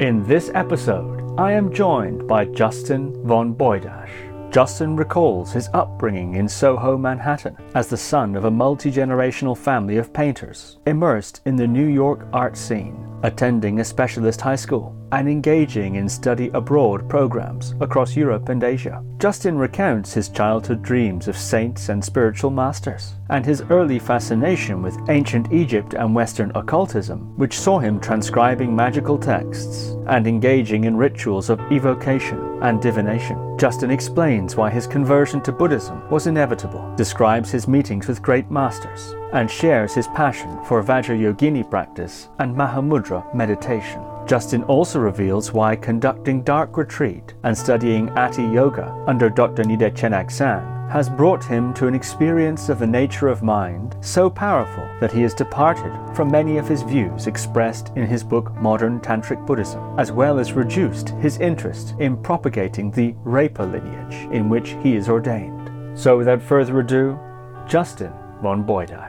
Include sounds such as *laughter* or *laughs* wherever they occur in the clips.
In this episode, I am joined by Justin von Bujdoss. Justin recalls his upbringing in Soho, Manhattan, as the son of a multi generational family of painters, immersed in the New York art scene, attending a specialist high school, and engaging in study abroad programs across Europe and Asia. Justin recounts his childhood dreams of saints and spiritual masters, and his early fascination with ancient Egypt and Western occultism, which saw him transcribing magical texts and engaging in rituals of evocation and divination. Justin explains why his conversion to Buddhism was inevitable, describes his meetings with great masters, and shares his passion for Vajrayogini practice and Mahamudra meditation. Justin also reveals why conducting dark retreat and studying Ati Yoga under Dr. Nida Chenagtsang has brought him to an experience of the nature of mind so powerful that he has departed from many of his views expressed in his book Modern Tantric Buddhism, as well as reduced his interest in propagating the Repa lineage in which he is ordained. So without further ado, Justin von Bujdoss.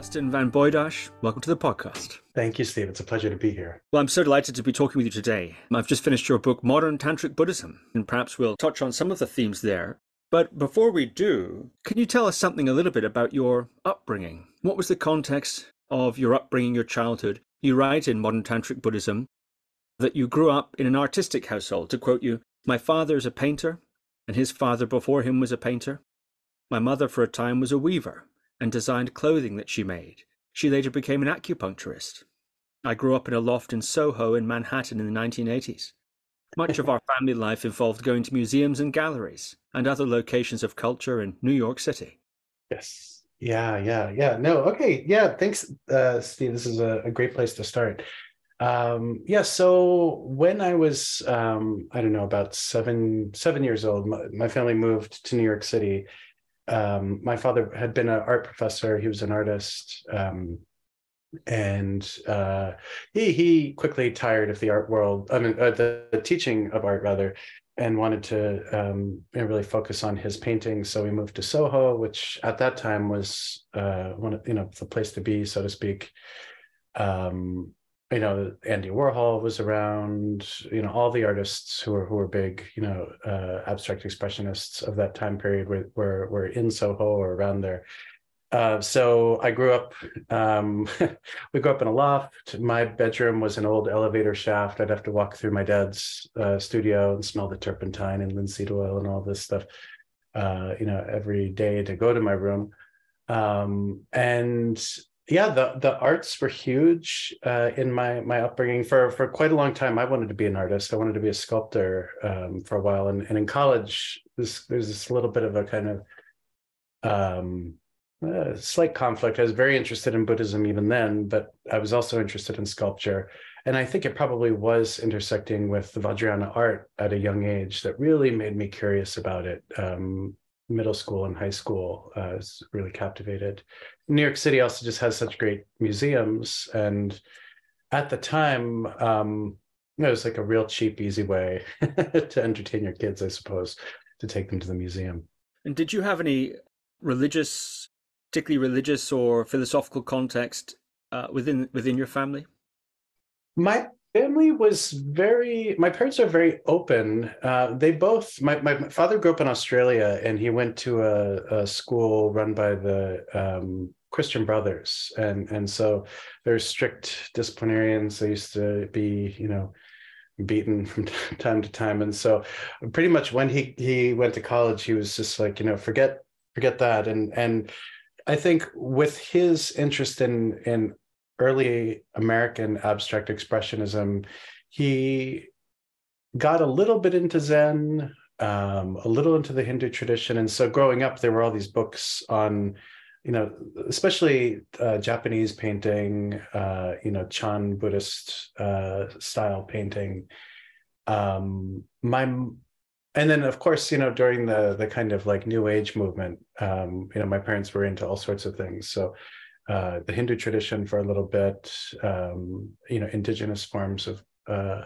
Justin Van Bujdoss, welcome to the podcast. Thank you, Steve. It's a pleasure to be here. Well, I'm so delighted to be talking with you today. I've just finished your book, Modern Tantric Buddhism, and perhaps we'll touch on some of the themes there. But before we do, can you tell us something a little bit about your upbringing? What was the context of your upbringing, your childhood? You write in Modern Tantric Buddhism that you grew up in an artistic household. To quote you, my father is a painter, and his father before him was a painter. My mother, for a time, was a weaver and designed clothing that she made. She later became an acupuncturist. I grew up in a loft in Soho in Manhattan in the 1980s. Much of our family life involved going to museums and galleries and other locations of culture in New York City. Yes. Yeah, yeah, yeah. No, okay. Yeah, thanks, uh, Steve. This is a, a great place to start. Um, yeah, so when I was, um, I don't know, about seven seven years old, my, my family moved to New York City um, my father had been an art professor. He was an artist, um, and uh, he he quickly tired of the art world. I mean, uh, the, the, teaching of art rather, and wanted to um, really focus on his painting. So we moved to Soho, which at that time was uh, one of you know the place to be, so to speak. Um, you know Andy Warhol was around you know all the artists who were who were big you know uh, abstract expressionists of that time period were were, were in Soho or around there. Uh, so I grew up um, *laughs* we grew up in a loft. My bedroom was an old elevator shaft. I'd have to walk through my dad's uh, studio and smell the turpentine and linseed oil and all this stuff uh, you know every day to go to my room. Um, and yeah the the arts were huge uh, in my my upbringing for for quite a long time. I wanted to be an artist. I wanted to be a sculptor um, for a while. And, and in college this, there's this little bit of a kind of um, uh, slight conflict. I was very interested in buddhism even then but i was also interested in sculpture. And i think it probably was intersecting with the vajrayana art at a young age that really made me curious about it um, middle school and high school uh, was really captivated. New York City also just has such great museums, and at the time, um, it was like a real cheap, easy way *laughs* to entertain your kids, I suppose, to take them to the museum. And did you have any religious, particularly religious or philosophical context uh, within within your family? My family was very my parents are very open. Uh, they both my, my father grew up in australia and he went to a, a school run by the um, christian brothers. And and so there's strict disciplinarians. They used to be you know beaten *laughs* from time to time. And so pretty much when he he went to college he was just like you know forget forget that. And and i think with his interest in in early American abstract expressionism, he got a little bit into Zen, um, a little into the Hindu tradition. And so growing up, there were all these books on, you know, especially uh, Japanese painting, uh, you know, Chan Buddhist uh, style painting. Um, my and then of course you know during the the kind of like new age movement um you know my parents were into all sorts of things so uh, the Hindu tradition for a little bit, um, you know, indigenous forms of, uh,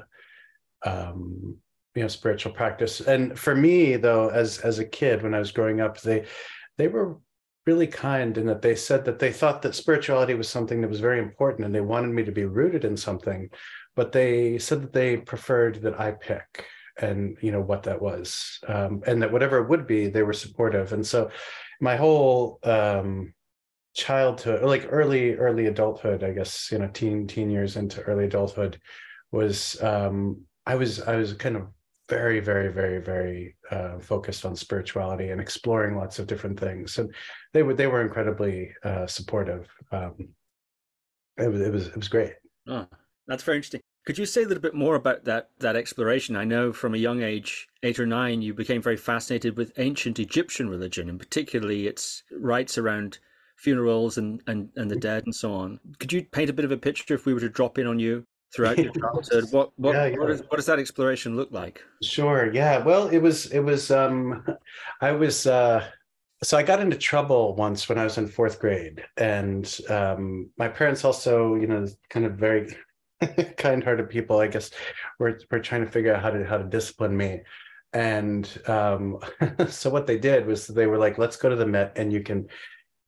um, you know, spiritual practice. And for me, though, as as a kid when I was growing up, they they were really kind in that they said that they thought that spirituality was something that was very important, and they wanted me to be rooted in something but they said that they preferred that I pick and you know what that was um, and that whatever it would be they were supportive and so my whole um, childhood or like early early adulthood i guess you know teen teen years into early adulthood was um, i was i was kind of very very very very uh, focused on spirituality and exploring lots of different things. And they were they were incredibly uh, supportive. Um, it was it was it was great. Oh, that's very interesting. Could you say a little bit more about that that exploration? I know from a young age, eight or nine, you became very fascinated with ancient Egyptian religion, and particularly its rites around funerals and, and, and the dead and so on. Could you paint a bit of a picture if we were to drop in on you throughout your *laughs* childhood? What what, yeah, yeah. what, is, what does that exploration look like? Sure. Yeah. Well, it was it was um I was uh so I got into trouble once when I was in fourth grade, and um, my parents also, you know, kind of very *laughs* kind-hearted people, I guess, were were trying to figure out how to how to discipline me. And um, *laughs* so what they did was they were like, let's go to the Met and you can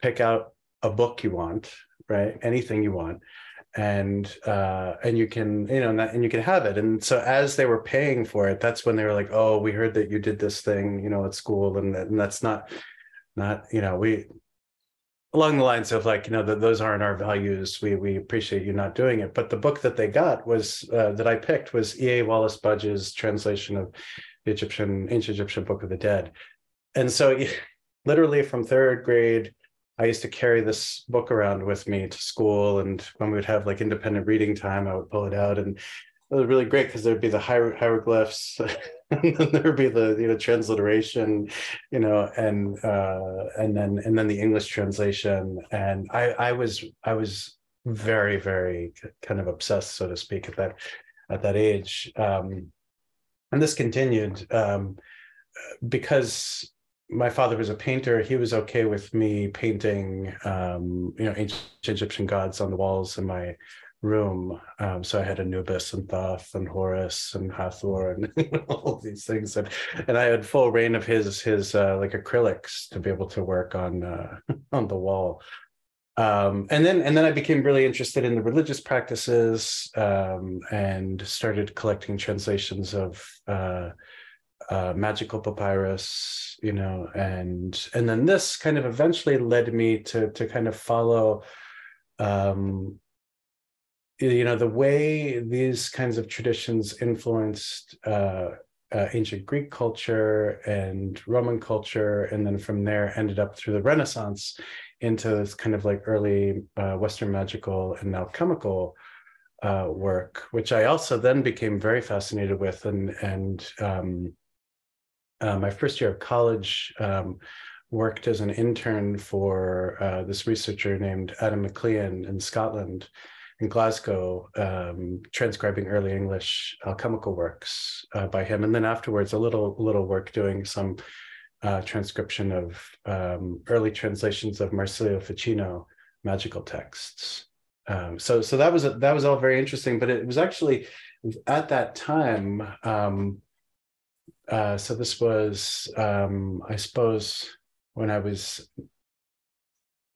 pick out a book you want, right? Anything you want. And uh, and you can, you know, and, that, and you can have it. And so as they were paying for it, that's when they were like, "Oh, we heard that you did this thing, you know, at school, and, and that's not, not, you know, we along the lines of like you know that those aren't our values we we appreciate you not doing it but the book that they got was uh, that i picked was ea wallis budge's translation of the egyptian ancient egyptian book of the dead and so *laughs* literally from third grade i used to carry this book around with me to school and when we would have like independent reading time i would pull it out and it was really great because there'd be the hieroglyphs *laughs* and then there'd be the you know transliteration you know and uh and then and then the english translation and i i was i was very very kind of obsessed so to speak at that at that age. Um and this continued um because my father was a painter he was okay with me painting um you know ancient egyptian gods on the walls in my room. Um, so I had Anubis and Thoth and Horus and Hathor and *laughs* all these things, and and I had full reign of his his uh, like acrylics to be able to work on uh, *laughs* on the wall. Um, and then and then I became really interested in the religious practices um, and started collecting translations of uh, uh, magical papyrus, you know, and and then this kind of eventually led me to to kind of follow um, you know the way these kinds of traditions influenced uh, uh, ancient Greek culture and Roman culture, and then from there ended up through the Renaissance into this kind of like early uh, Western magical and alchemical uh, work, which I also then became very fascinated with. And and um, uh, my first year of college. Um, worked as an intern for uh, this researcher named Adam McLean in Scotland, in Glasgow, um, transcribing early English alchemical works uh, by him, and then afterwards a little little work doing some uh, transcription of um, early translations of Marsilio Ficino magical texts. Um, so so that was that was all very interesting, but it was actually at that time. Uh, so this was, um, I suppose, when I was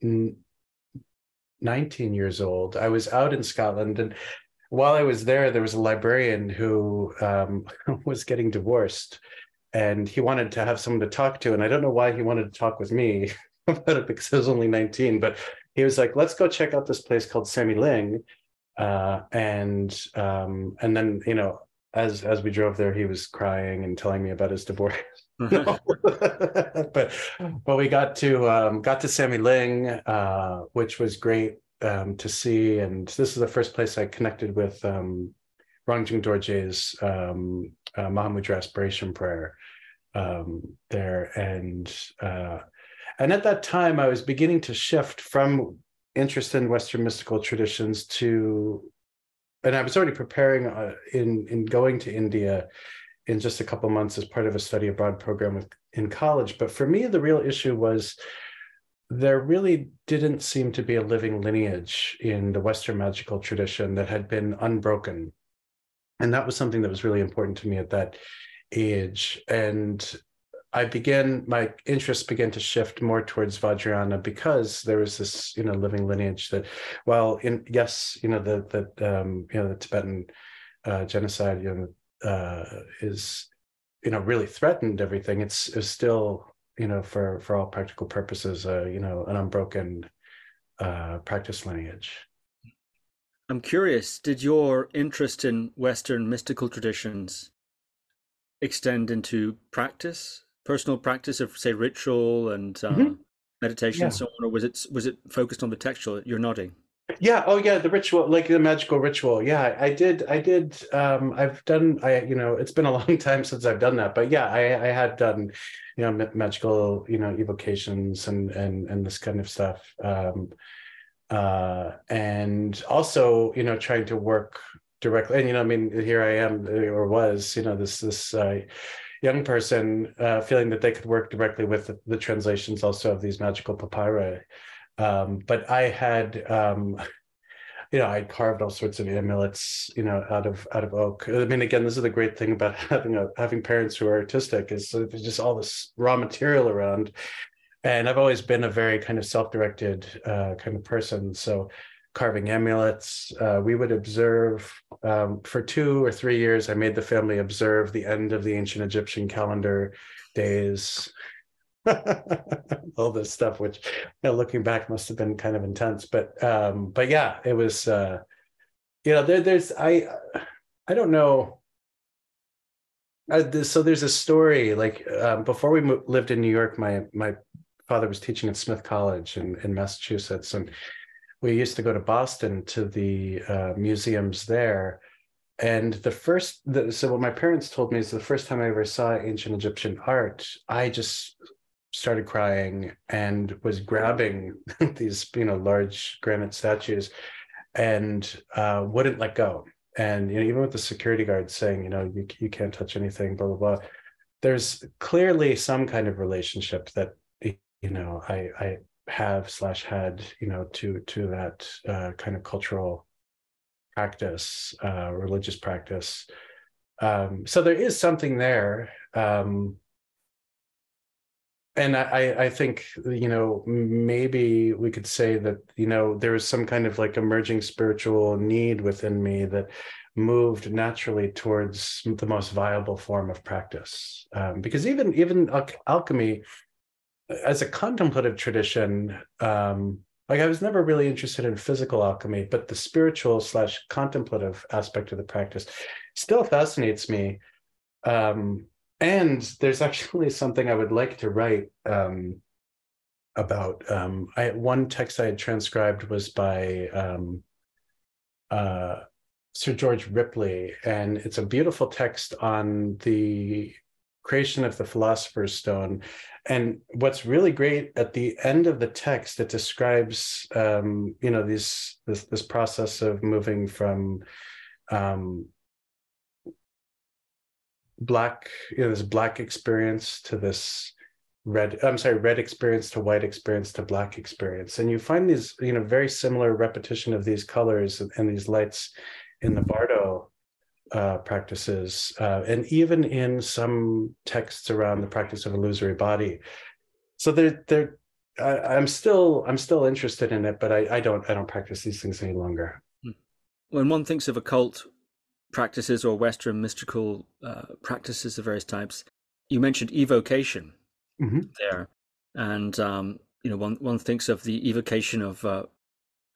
19 years old. I was out in Scotland, and while I was there, there was a librarian who um, *laughs* was getting divorced, and he wanted to have someone to talk to. And I don't know why he wanted to talk with me *laughs* about it because I was only 19, but he was like, "Let's go check out this place called Samye-Ling," uh, and um, and then you know. As as we drove there, he was crying and telling me about his divorce. *laughs* but but we got to um, got to Samye-Ling, uh, which was great um, to see. And this is the first place I connected with um, Rangjung Dorje's um, uh, Mahamudra Aspiration Prayer um, there, and uh, and at that time I was beginning to shift from interest in Western mystical traditions to, and I was already preparing uh, in in going to India in just a couple months as part of a study abroad program with, in college. But for me, the real issue was there really didn't seem to be a living lineage in the Western magical tradition that had been unbroken. And that was something that was really important to me at that age. And I began, my interest began to shift more towards Vajrayana because there was this, you know, living lineage that, well, in yes, you know, the the um, you know, the Tibetan uh, genocide, you know, uh, is you know really threatened everything. It's, it's still you know for for all practical purposes, uh, you know, an unbroken uh, practice lineage. I'm curious. Did your interest in Western mystical traditions extend into practice, personal practice of say ritual and uh, mm-hmm. meditation yeah. and so on, or was it was it focused on the textual? You're nodding. Yeah. Oh, yeah. The ritual, like the magical ritual. Yeah, I did. I did. Um, I've done. I, you know, it's been a *laughs* long time since I've done that, but yeah, I, I had done, you know, magical, you know, evocations and and and this kind of stuff. Um, uh, and also, you know, trying to work directly. And you know, I mean, here I am, or was, you know, this this. Uh, young person uh, feeling that they could work directly with the, the translations also of these magical papyri um, but I had, um, you know, I carved all sorts of amulets, you know, out of out of oak. I mean, again, this is the great thing about *laughs* having a having parents who are artistic is there's just all this raw material around. And I've always been a very kind of self-directed uh, kind of person. So carving amulets. Uh, we would observe um, for two or three years. I made the family observe the end of the ancient Egyptian calendar days. *laughs* all this stuff, which you know, looking back must have been kind of intense. But um, but yeah, it was. Uh, you know, there, there's I I don't know. Uh, so there's a story like um, before we lived in New York, my my father was teaching at Smith College in, in Massachusetts, and we used to go to Boston to the uh, museums there. And the first, the, so what my parents told me is the first time I ever saw ancient Egyptian art, I just started crying and was grabbing *laughs* these you know large granite statues and uh, wouldn't let go and you know even with the security guards saying you know you, you can't touch anything blah blah blah there's clearly some kind of relationship that you know i i have slash had you know to to that uh, kind of cultural practice uh, religious practice. Um, so there is something there um, and I, I think you know maybe we could say that you know there was some kind of like emerging spiritual need within me that moved naturally towards the most viable form of practice. Um, because even even al- alchemy as a contemplative tradition um, like i was never really interested in physical alchemy but the spiritual slash contemplative aspect of the practice still fascinates me um, and there's *laughs* actually something I would like to write um, about. Um, I one text I had transcribed was by um, uh, Sir George Ripley, and it's a beautiful text on the creation of the philosopher's stone. And what's really great at the end of the text it describes um, you know this this process of moving from um, black you know this black experience to this red i'm sorry red experience to white experience to black experience. And you find these you know very similar repetition of these colors and, and these lights in the bardo uh, practices uh, and even in some texts around the practice of illusory body so they're they're I, am still i'm still interested in it but I, I don't i don't practice these things any longer when one thinks of occult practices or Western mystical uh, practices of various types. You mentioned evocation mm-hmm. there, and um, you know one one thinks of the evocation of uh,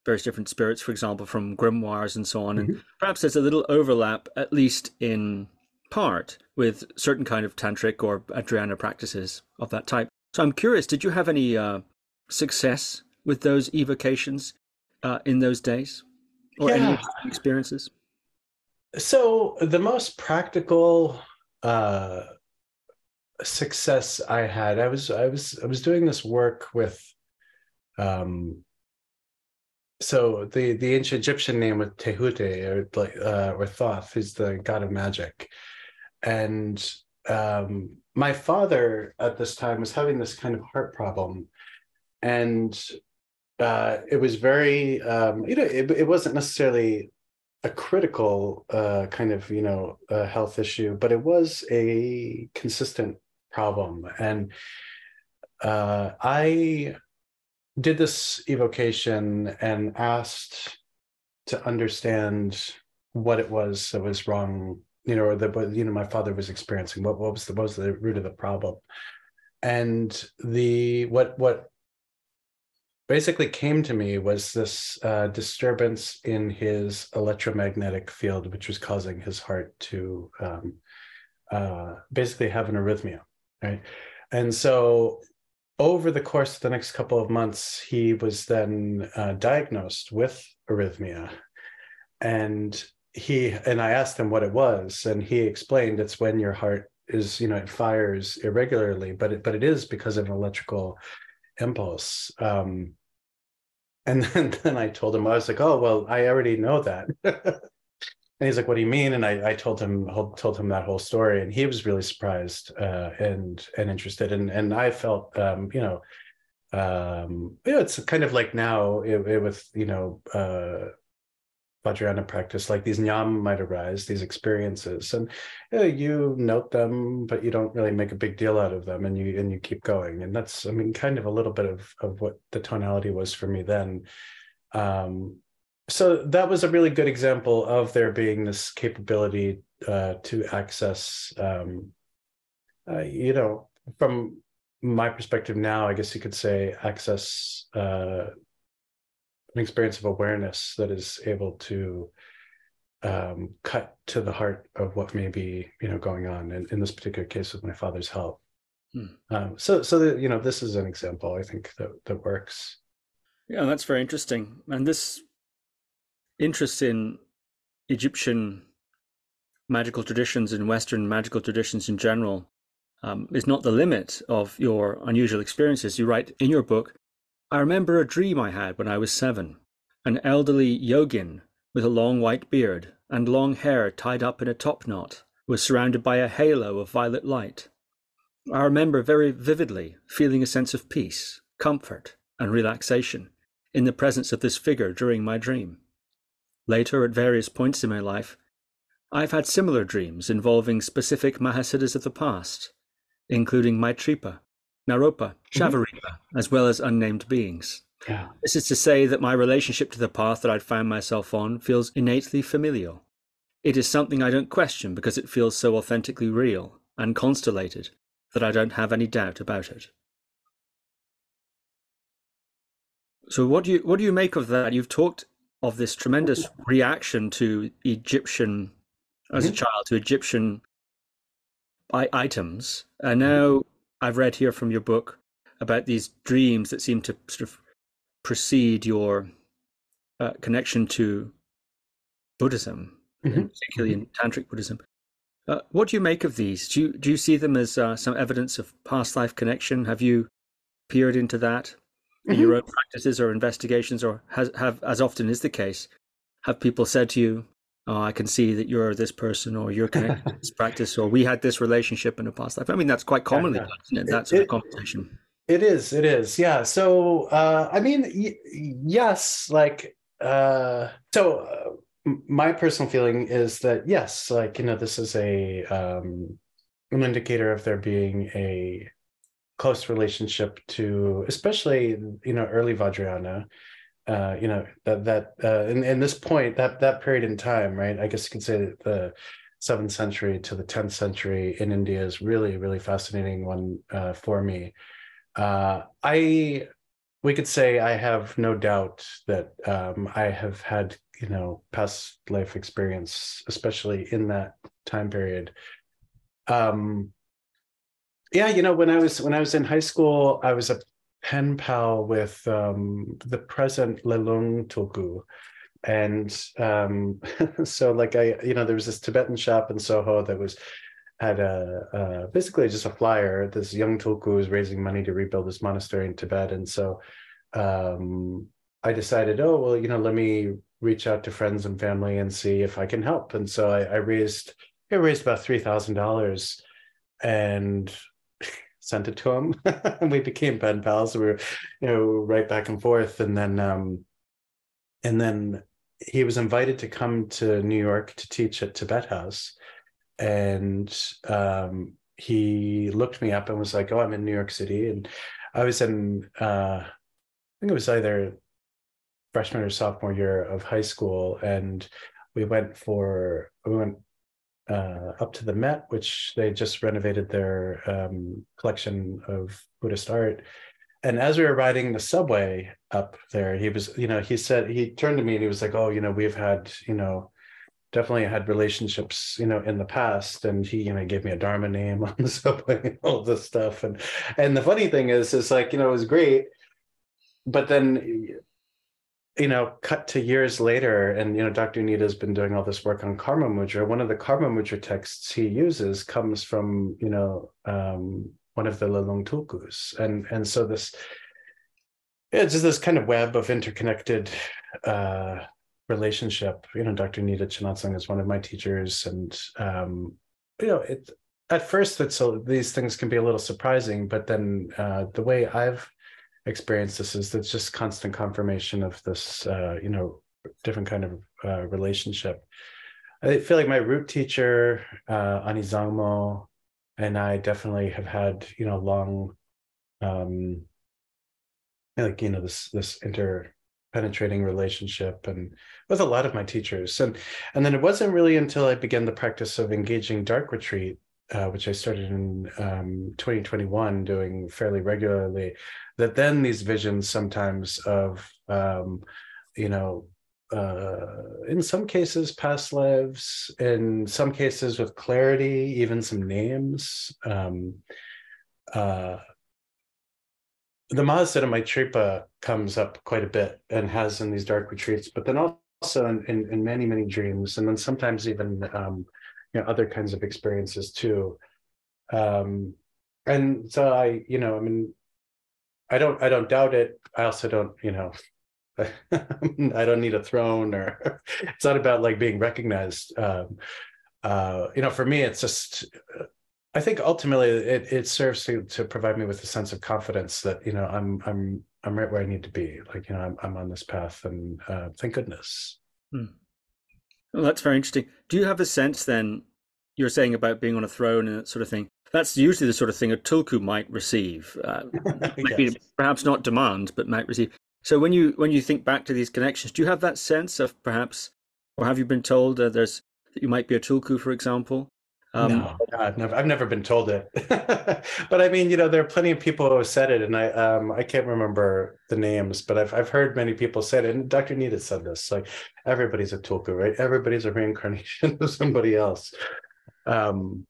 various different spirits, for example, from grimoires and so on, mm-hmm. and perhaps there's a little overlap, at least in part, with certain kind of tantric or Adriana practices of that type. So I'm curious, did you have any uh, success with those evocations uh, in those days, or yeah. any experiences? So the most practical uh, success I had, I was I was I was doing this work with um so the the ancient Egyptian name was Tehute or like uh, or Thoth is the god of magic, and um, my father at this time was having this kind of heart problem, and uh, it was very um, you know it, it wasn't necessarily a critical uh, kind of you know uh, health issue, but it was a consistent problem, and uh, I did this evocation and asked to understand what it was that was wrong, you know, or that you know my father was experiencing. What, what was the what was the root of the problem? And the what what basically came to me was this uh, disturbance in his electromagnetic field, which was causing his heart to um, uh, basically have an arrhythmia, right? And so over the course of the next couple of months, he was then uh, diagnosed with arrhythmia. And he and I asked him what it was, and he explained it's when your heart is, you know, it fires irregularly, but it but it is because of an electrical impulse. Um, and then, *laughs* then I told him, I was like, oh well, I already know that. *laughs* and he's like, "What do you mean?" And I, I told him told him that whole story, and he was really surprised uh, and and interested, and and I felt, um, you know, um, know, it's kind of like now it, it with you know uh, Vajrayana practice, like these nyam might arise, these experiences, and you, know, you note them, but you don't really make a big deal out of them, and you and you keep going, and that's, I mean, kind of a little bit of of what the tonality was for me then. Um, so that was a really good example of there being this capability uh, to access um, uh, you know from my perspective now i guess you could say access uh, an experience of awareness that is able to um, cut to the heart of what may be you know going on in, in this particular case with my father's health hmm. um, so so that you know this is an example i think that that works. Yeah that's very interesting. And this interest in Egyptian magical traditions and Western magical traditions in general um, is not the limit of your unusual experiences. You write in your book, I remember a dream I had when I was seven. An elderly yogin with a long white beard and long hair tied up in a top knot was surrounded by a halo of violet light. I remember very vividly feeling a sense of peace, comfort, and relaxation in the presence of this figure during my dream. Later, at various points in my life, I've had similar dreams involving specific Mahasiddhas of the past, including Maitripa, Naropa, mm-hmm. Mm-hmm. as well as unnamed beings. Yeah. This is to say that my relationship to the path that I'd found myself on feels innately familial. It is something I don't question because it feels so authentically real and constellated that I don't have any doubt about it. So what do you what do you make of that? You've talked of this tremendous reaction to Egyptian, as mm-hmm. a child, to Egyptian I- items. And now I've read here from your book about these dreams that seem to sort of precede your uh, connection to Buddhism, mm-hmm. particularly in Tantric Buddhism. Uh, what do you make of these? Do you do you see them as uh, some evidence of past life connection? Have you peered into that? Mm-hmm. your own practices or investigations, or has, have, as often is the case, have people said to you, "Oh, I can see that you're this person, or you're connected to this *laughs* practice, or we had this relationship in a past life." I mean, that's quite commonly yeah, yeah. done, That sort it, of conversation. It is. It is. Yeah. So, uh, I mean, y- yes, like, uh, so. Uh, my personal feeling is that yes, like you know, this is a um, an indicator of there being a close relationship to especially you know early Vajrayana. Uh, you know that that uh, in, this point that that period in time, right? I guess you could say that the seventh century to the tenth century in India is really really fascinating one uh, for me. Uh, I we could say I have no doubt that um, I have had you know past life experience, especially in that time period. Um, yeah you know when i was when i was in high school i was a pen pal with um, the present lelung tulku and um, *laughs* so like i you know there was this tibetan shop in soho that was had a, basically just a flyer this young tulku was raising money to rebuild this monastery in tibet. And so um, i decided oh well you know let me reach out to friends and family and see if i can help. And so i, I raised i raised about $3000 and sent it to him. *laughs* And we became pen pals. We were you know right back and forth. And then um and then he was invited to come to new york to teach at tibet house. And um he looked me up and was like oh i'm in new york city. And i was in uh i think it was either freshman or sophomore year of high school. And we went for we went uh, up to the Met, which they just renovated their um, collection of Buddhist art. And as we were riding the subway up there, he was, you know, he said he turned to me and he was like, "Oh, you know, we've had, you know, definitely had relationships, you know, in the past." And he, you know, gave me a Dharma name *laughs* on the subway, and all this stuff. And and the funny thing is, is like, you know, it was great, but then you know, cut to years later, and you know, Dr. Nida has been doing all this work on Karma Mudra. One of the Karma Mudra texts he uses comes from, you know, um, one of the Lelung Tulkus, and and so this, it's just this kind of web of interconnected uh, relationship. You know, Dr. Nida Chenagtsang is one of my teachers, and um, you know, it at first it's a, these things can be a little surprising, but then uh, the way I've experienced this is it's just constant confirmation of this uh, you know different kind of uh, relationship. I feel like my root teacher uh, anizangmo and i definitely have had you know long um like you know this this interpenetrating relationship and with a lot of my teachers. And and then it wasn't really until i began the practice of engaging dark retreat uh, which I started in um, 2021, doing fairly regularly, that then these visions sometimes of, um, you know, uh, in some cases, past lives, in some cases with clarity, even some names. Um, uh, the Mahasiddha Maitripa comes up quite a bit and has in these dark retreats, but then also in, in, in many, many dreams, and then sometimes even um, you know other kinds of experiences too. Um and so i you know i mean i don't i don't doubt it. I also don't you know *laughs* i don't need a throne or *laughs* it's not about like being recognized. Um uh you know for me it's just i think ultimately it it serves to to provide me with a sense of confidence that you know i'm i'm i'm right where i need to be. Like you know i'm, I'm on this path and uh thank goodness. Hmm. Well, that's very interesting. Do you have a sense then? You're saying about being on a throne and that sort of thing. That's usually the sort of thing a tulku might receive. Uh, *laughs* yes. perhaps not demand, but might receive. So when you when you think back to these connections, do you have that sense of perhaps, or have you been told uh, there's that you might be a tulku, for example, um, no, I've never, I've never been told it, *laughs* but I mean, you know, there are plenty of people who have said it, and I, um, I can't remember the names, but I've, I've heard many people say it, and Dr. Nida said this, like everybody's a tulku, right? Everybody's a reincarnation *laughs* of somebody else. Um,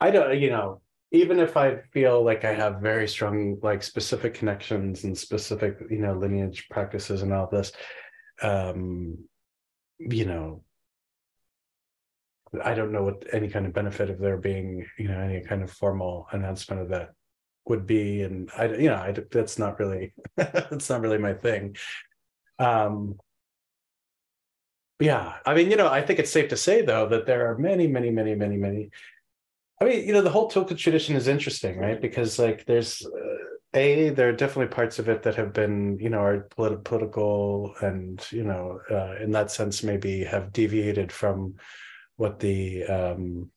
I don't, you know, even if I feel like I have very strong, like specific connections and specific, you know, lineage practices and all this, um, you know, I don't know what any kind of benefit of there being, you know, any kind of formal announcement of that would be, and I, you know, I, that's not really, *laughs* that's not really my thing. Um, yeah, I mean, you know, I think it's safe to say though that there are many, many, many, many, many. I mean, you know, the whole Tulku tradition is interesting, right? Because like, there's uh, a there are definitely parts of it that have been, you know, are polit- political and you know, uh, in that sense, maybe have deviated from what the um,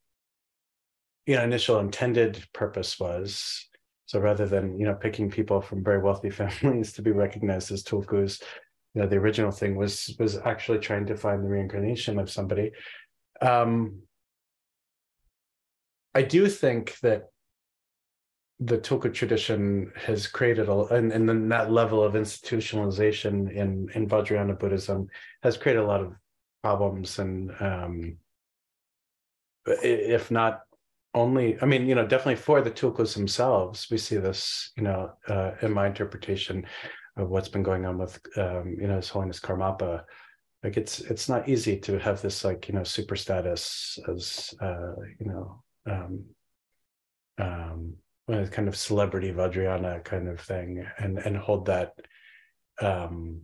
you know initial intended purpose was. So rather than you know picking people from very wealthy *laughs* families to be recognized as tulkus, you know the original thing was was actually trying to find the reincarnation of somebody. Um, I do think that the Tulku tradition has created a and, and then that level of institutionalization in in Vajrayana Buddhism has created a lot of problems and um, if not only i mean you know definitely for the tulkus themselves we see this you know uh, in my interpretation of what's been going on with um, you know his holiness karmapa like it's it's not easy to have this like you know super status as uh, you know um um kind of celebrity vajrayana kind of thing and and hold that um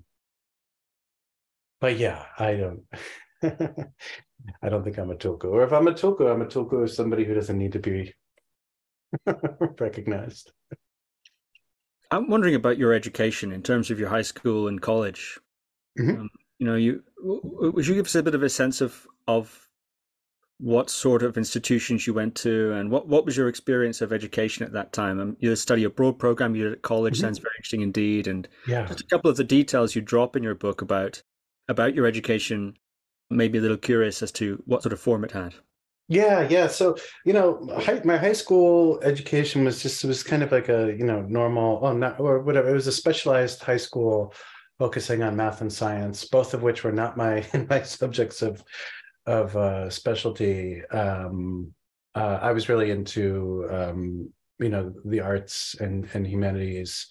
but yeah i don't *laughs* I don't think I'm a tulku. Or if I'm a tulku, I'm a tulku as somebody who doesn't need to be *laughs* recognized. I'm wondering about your education in terms of your high school and college. Mm-hmm. Um, you know, you would you give us a bit of a sense of of what sort of institutions you went to and what, what was your experience of education at that time? Um, you study abroad program you did at college mm-hmm. sounds very interesting indeed, and yeah. just a couple of the details you drop in your book about about your education maybe a little curious as to what sort of form it had. Yeah, yeah. So you know, my high school education was just it was kind of like a you know normal, oh, not or whatever. It was a specialized high school focusing on math and science, both of which were not my *laughs* my subjects of of uh, specialty. Um, uh, I was really into um, you know the arts and and humanities.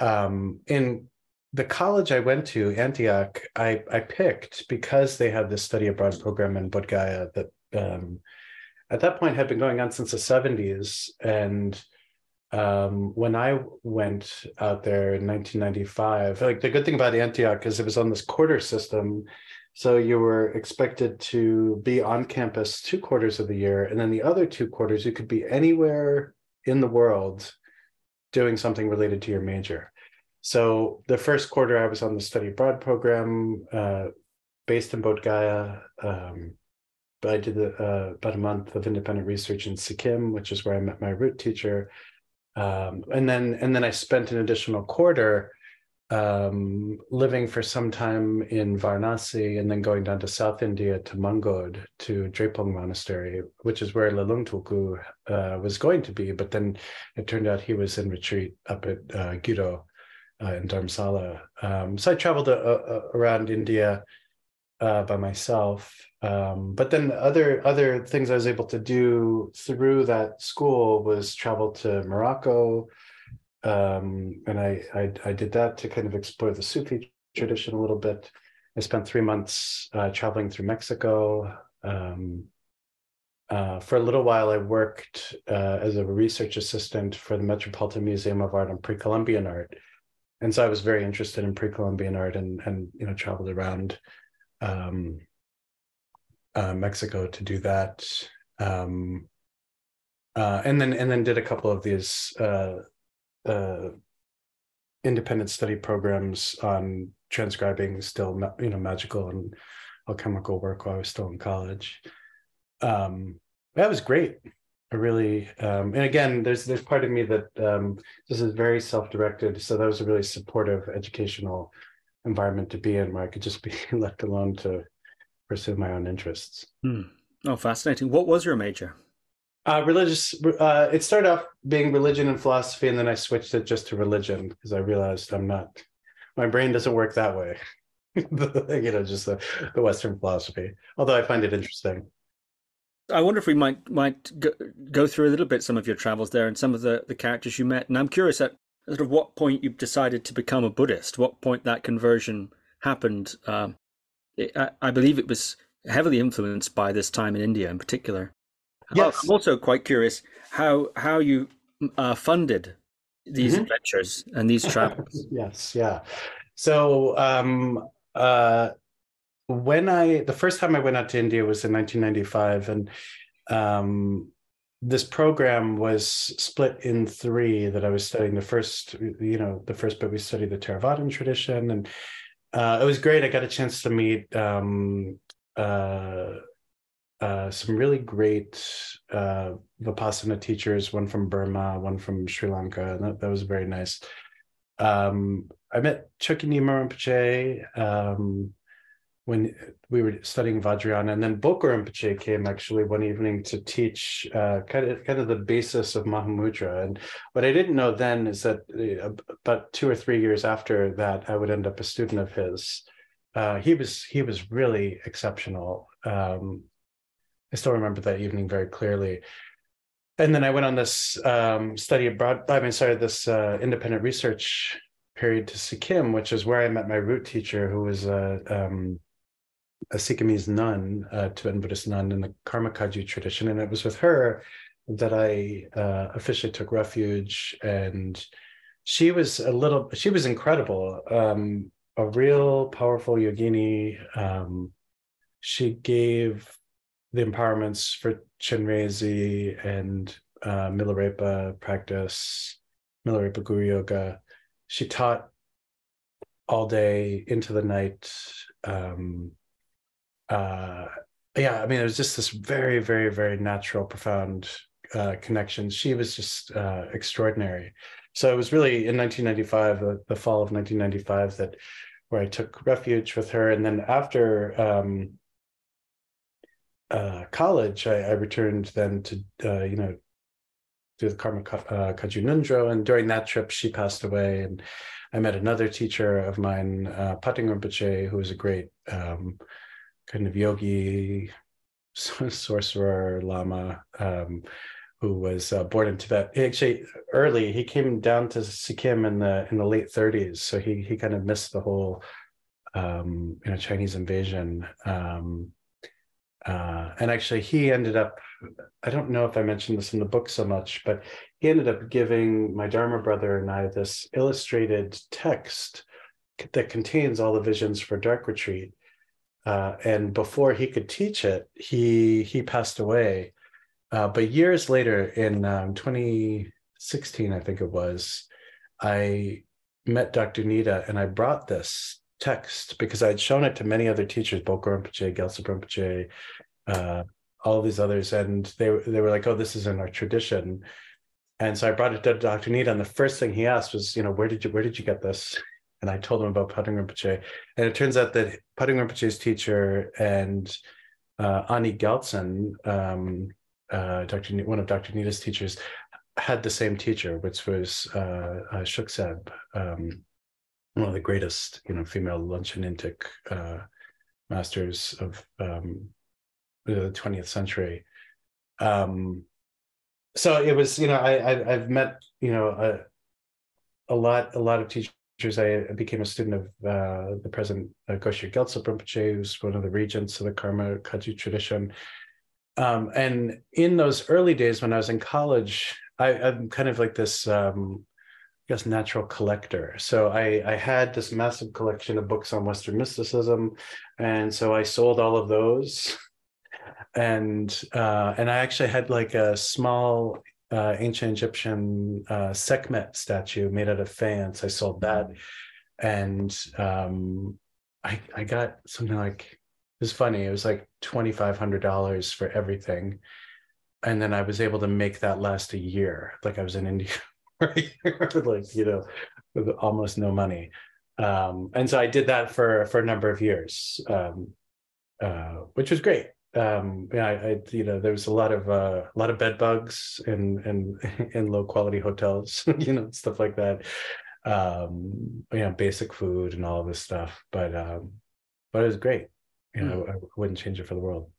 Um, in the college I went to, Antioch, I I picked because they had this study abroad program in Bodh Gaya that um, at that point had been going on since the 70s and um, when I went out there in 1995, like the good thing about Antioch is it was on this quarter system. So you were expected to be on campus two quarters of the year. And then the other two quarters, you could be anywhere in the world doing something related to your major. So the first quarter, I was on the study abroad program uh, based in Bodh Gaya. Um, but I did uh, about a month of independent research in Sikkim, which is where I met my root teacher. Um, and then and then I spent an additional quarter um, living for some time in Varanasi and then going down to South India to Mundgod to Drepung Monastery, which is where Lelung Tulku uh, was going to be. But then it turned out he was in retreat up at uh, uh, in Dharamsala. Um, so I traveled uh, uh, around India uh, by myself. Um, but then other other things I was able to do through that school was travel to Morocco, um, and I, I, I did that to kind of explore the Sufi tradition a little bit. I spent three months uh, traveling through Mexico. Um, uh, for a little while, I worked uh, as a research assistant for the Metropolitan Museum of Art and Pre-Columbian art, and so I was very interested in pre-Columbian art and and you know traveled around um, uh, Mexico to do that. Um, uh, and then and then did a couple of these uh, uh, independent study programs on transcribing still you know magical and alchemical work while I was still in college. Um, that was great. I really um, and again, there's there's part of me that um, this is very self-directed, so that was a really supportive educational environment to be in where I could just be *laughs* left alone to pursue my own interests. Hmm. Oh, fascinating. What was your major? Uh, religious. Uh, it started off being religion and philosophy, and then I switched it just to religion because I realized I'm not. My brain doesn't work that way. *laughs* you know, just the, the Western philosophy. Although I find it interesting. I wonder if we might might go, go through a little bit some of your travels there and some of the, the characters you met. And I'm curious at sort of what point you decided to become a Buddhist. What point that conversion happened? Um, I, I believe it was heavily influenced by this time in India in particular. Yes. I'm also quite curious how how you uh, funded these mm-hmm. adventures and these travels. yes, yeah. So um, uh, when I the first time I went out to India was in 1995, and um, this program was split in three that I was studying. The first, you know, the first bit we studied the Theravadan tradition, and uh, it was great. I got a chance to meet um, uh, uh, some really great uh, Vipassana teachers, one from Burma, one from Sri Lanka, and that, that was very nice. Um, I met Nyima Rinpoche, um, when we were studying Vajrayana, and then Bokar Rinpoche came actually one evening to teach uh, kind of kind of the basis of Mahamudra. And what I didn't know then is that uh, about two or three years after that, I would end up a student of his. Uh, he was he was really exceptional. Um, I still remember that evening very clearly. And then I went on this um, study abroad. I mean, sorry, this uh, independent research period to Sikkim, which is where I met my root teacher, who was a um, a Sikkimese nun, a Tibetan Buddhist nun in the Karma Kagyu tradition. And it was with her that I uh, officially took refuge. And she was a little, she was incredible, um, a real powerful yogini. Um, she gave the empowerments for Chenrezi and uh, Milarepa practice, Milarepa Guru Yoga. She taught all day into the night. Um, uh, yeah, I mean, it was just this very, very, very natural, profound uh, connection. She was just uh, extraordinary. So it was really in 1995, the, the, fall of 1995, that where I took refuge with her. And then after um, uh, college, I, I, returned then to uh, you know to the Karma uh, Kagyu Ngondro, and during that trip, she passed away, and I met another teacher of mine, uh, Pating Rinpoche, who was a great um, kind of yogi, sorcerer, lama, um, who was uh, born in Tibet. He actually, early, he came down to Sikkim in the in the late 30s, so he he kind of missed the whole um, you know Chinese invasion. Um, uh, and actually, he ended up. I don't know if I mentioned this in the book so much, but he ended up giving my Dharma brother and I this illustrated text that contains all the visions for Dark Retreat. Uh, and before he could teach it, he he passed away. Uh, but years later, in um, 2016, I think it was, I met Dr. Nida and I brought this text because I'd shown it to many other teachers, Bokar Rinpoche, Gyaltsab Rinpoche, uh, all these others, and they they were like, "Oh, this is in our tradition." And so I brought it to Dr. Nida, and the first thing he asked was, "You know, where did you where did you get this?" And I told him about Pating Rinpoche, and it turns out that Pating Rinpoche's teacher and uh, Ani Gyaltsen, um, uh, Dr. one of Dr. Nida's teachers, had the same teacher, which was uh, uh, um, one of the greatest, you know, female Lönchen uh, masters of um, the 20th century. Um, so it was, you know, I, I have met, you know, a, a lot a lot of teachers. I became a student of uh, the present uh, Gyaltsab Rinpoche, who's one of the regents of the Karma Kagyu tradition. Um, and in those early days when I was in college, I, am kind of like this um, I guess natural collector. So I I had this massive collection of books on Western mysticism, and so I sold all of those, and uh, and I actually had like a small uh, ancient Egyptian uh, Sekhmet statue made out of faience. I sold that, and um, I I got something like it was funny. It was like twenty five hundred dollars for everything, and then I was able to make that last a year. Like I was in India *laughs* like you know with almost no money um, and so i did that for for a number of years um, uh, which was great um, yeah, I, I, you know, there was a lot of uh, a lot of bed bugs in in *laughs* in low quality hotels, *laughs* you know, stuff like that. Um, you know, basic food and all of this stuff, but um, but it was great. You know, mm. I, I, wouldn't change it for the world.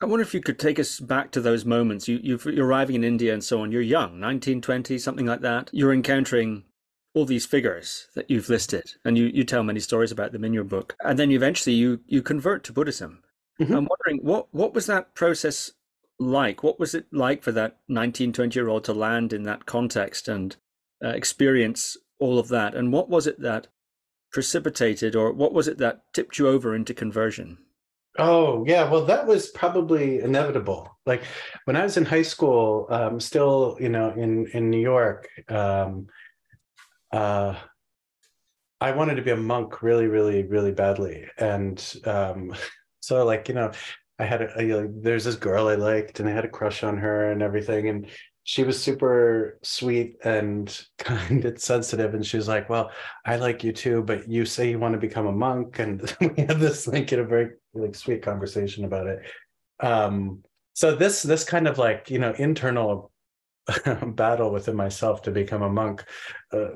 I wonder if you could take us back to those moments. You, you are arriving in India and so on. You're young, 19, 20, something like that. You're encountering all these figures that you've listed, and you, you tell many stories about them in your book. And then eventually you you convert to Buddhism. Mm-hmm. I'm wondering what what was that process like? What was it like for that 19, 20 year old to land in that context and uh, experience all of that? And what was it that precipitated, or what was it that tipped you over into conversion? Oh yeah, well that was probably inevitable. Like when I was in high school, um, still you know in in New York, um, uh, I wanted to be a monk really, really, really badly, and um, *laughs* so like you know, I had a, a, there's this girl I liked, and I had a crush on her and everything, and she was super sweet and *laughs* kind and sensitive and she was like well i like you too but you say you want to become a monk and *laughs* we had this like in a very like sweet conversation about it. Um so this this kind of like you know internal *laughs* battle within myself to become a monk uh,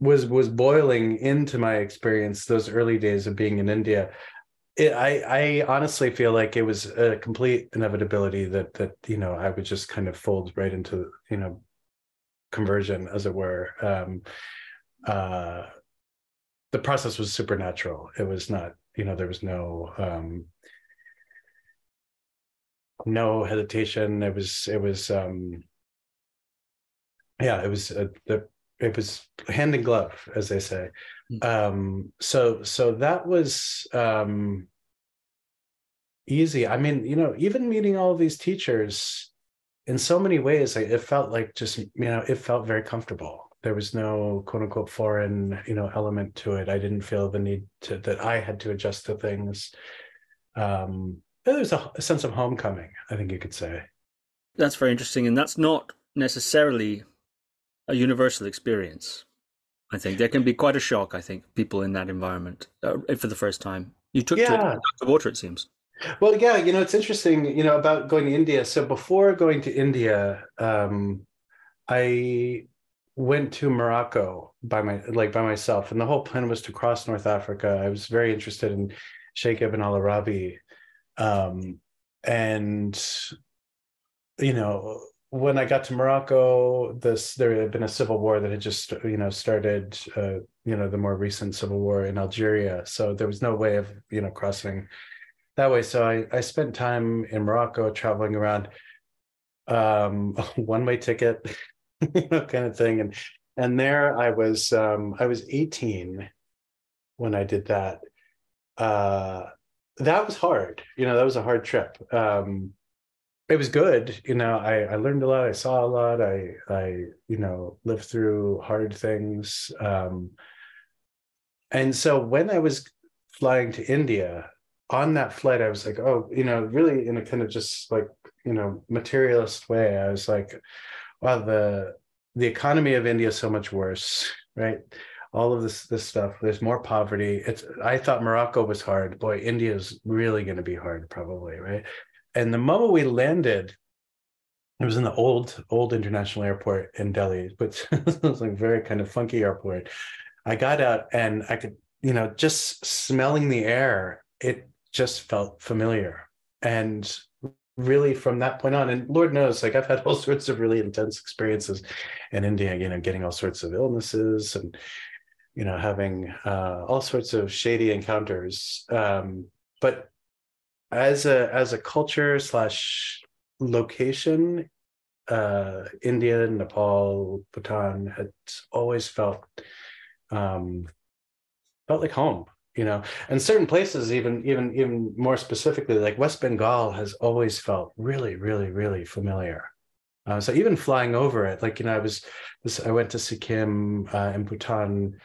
was was boiling into my experience those early days of being in india it, I I honestly feel like it was a complete inevitability that that you know I would just kind of fold right into you know conversion as it were. Um, uh, the process was supernatural. It was not you know there was no um, no hesitation. It was it was um, yeah it was uh, the it was hand in glove as they say. Um so so that was um easy. I mean you know even meeting all of these teachers in so many ways it felt like just you know it felt very comfortable. There was no quote unquote foreign you know element to it. I didn't feel the need to that i had to adjust to things. Um there's a, a sense of homecoming i think you could say. That's very interesting and that's not necessarily a universal experience. I think there can be quite a shock. I think people in that environment uh, for the first time. You took yeah. to, the water, it seems. Well, yeah, you know, it's interesting, you know, about going to India. So before going to India, um, I went to Morocco by my like by myself, and the whole plan was to cross North Africa. I was very interested in Sheikh Ibn Al Arabi, um, and you know, when I got to Morocco, this there had been a civil war that had just you know started. Uh, you know, the more recent civil war in Algeria, so there was no way of you know crossing that way. So I I spent time in Morocco traveling around, um, *laughs* one way ticket, *laughs* you know, kind of thing, and and there I was um, I was 18 when I did that. Uh, that was hard. You know, that was a hard trip. Um, it was good. You know, I, I learned a lot. I saw a lot. I, I, you know, lived through hard things. Um, and so when I was flying to India on that flight, I was like, oh, you know, really in a kind of just like, you know, materialist way. I was like, wow, the, the economy of India is so much worse, right? All of this, this stuff. There's more poverty. It's. I thought Morocco was hard. Boy, India is really going to be hard, probably, right? And the moment we landed, it was in the old old international airport in Delhi, but *laughs* it was like very kind of funky airport. I got out and I could, you know, just smelling the air, it just felt familiar. And really from that point on, and Lord knows, like I've had *laughs* all sorts of really intense experiences in India, you know, getting all sorts of illnesses and you know, having uh, all sorts of shady encounters. Um, but as a as a culture slash location uh india nepal bhutan had always felt um felt like home you know? And certain places even even even more specifically like west bengal has always felt really really really familiar. Uh, so even flying over it like you know i was this i went to sikkim uh, in bhutan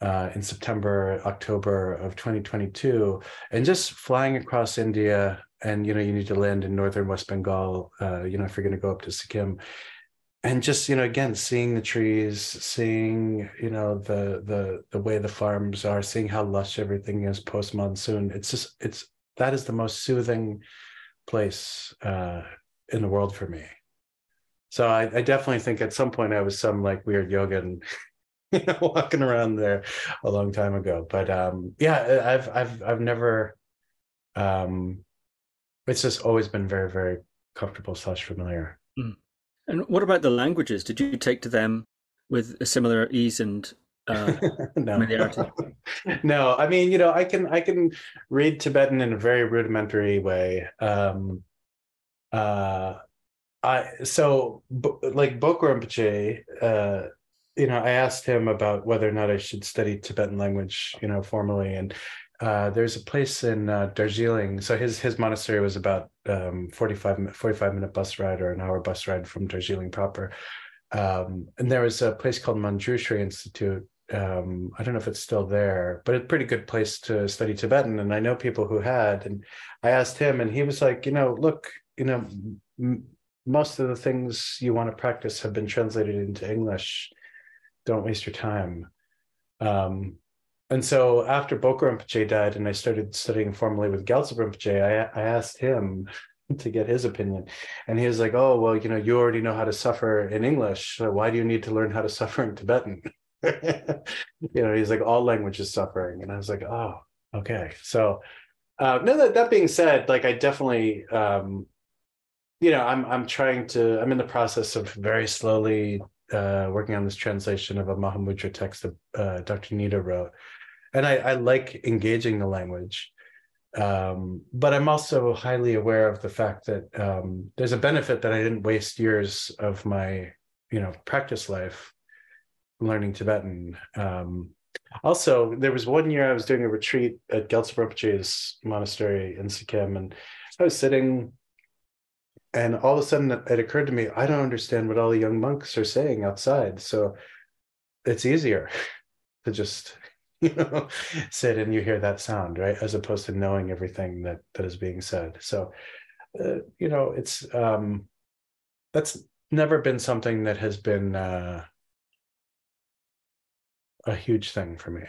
uh, in September, October of 2022, and just flying across India. And you know, you need to land in northern West Bengal. Uh, you know, if you're going to go up to Sikkim, and just you know, again, seeing the trees, seeing you know the the the way the farms are, seeing how lush everything is post monsoon. It's just it's that is the most soothing place uh, in the world for me. So I, I, definitely think at some point I was some like weird yoga and *laughs* you know, walking around there a long time ago. But um, yeah, I've I've I've never. Um, it's just always been very very comfortable slash familiar. Mm. And what about the languages? Did you take to them with a similar ease and uh, *laughs* no. familiarity? *laughs* no, I mean, you know, I can I can read Tibetan in a very rudimentary way. Um, uh, I so like Bokar Rinpoche, uh, you know, I asked him about whether or not I should study Tibetan language, you know, formally. And uh, there's a place in uh, Darjeeling. So his his monastery was about um, 45, 45 minute bus ride or an hour bus ride from Darjeeling proper. Um, and there was a place called Manjushri Institute. Um, I don't know if it's still there, but a pretty good place to study Tibetan. And I know people who had. And I asked him, and he was like, you know, look, you know, m- most of the things you want to practice have been translated into English don't waste your time. Um, and so after Bokar Rinpoche died and I started studying formally with Gyaltsab Rinpoche, I, I asked him *laughs* to get his opinion. And he was like, oh, well, you know, you already know how to suffer in English. So why do you need to learn how to suffer in Tibetan? *laughs* you know, he's like, all language is suffering. And I was like, oh, okay. So uh, no, that, that being said, like I definitely, um, you know, I'm, I'm trying to, I'm in the process of very slowly uh, working on this translation of a Mahamudra text that uh, Dr. Nida wrote. And I, I like engaging the language. Um, but I'm also highly aware of the fact that um, there's a benefit that I didn't waste years of my, you know, practice life learning Tibetan. Um, also, there was one year I was doing a retreat at Gyaltsab Rinpoche's monastery in Sikkim, and I was sitting and all of a sudden it occurred to me i don't understand what all the young monks are saying outside. So it's easier *laughs* to just *laughs* you know sit and you hear that sound right? As opposed to knowing everything that that is being said. So uh, you know it's um that's never been something that has been uh a huge thing for me.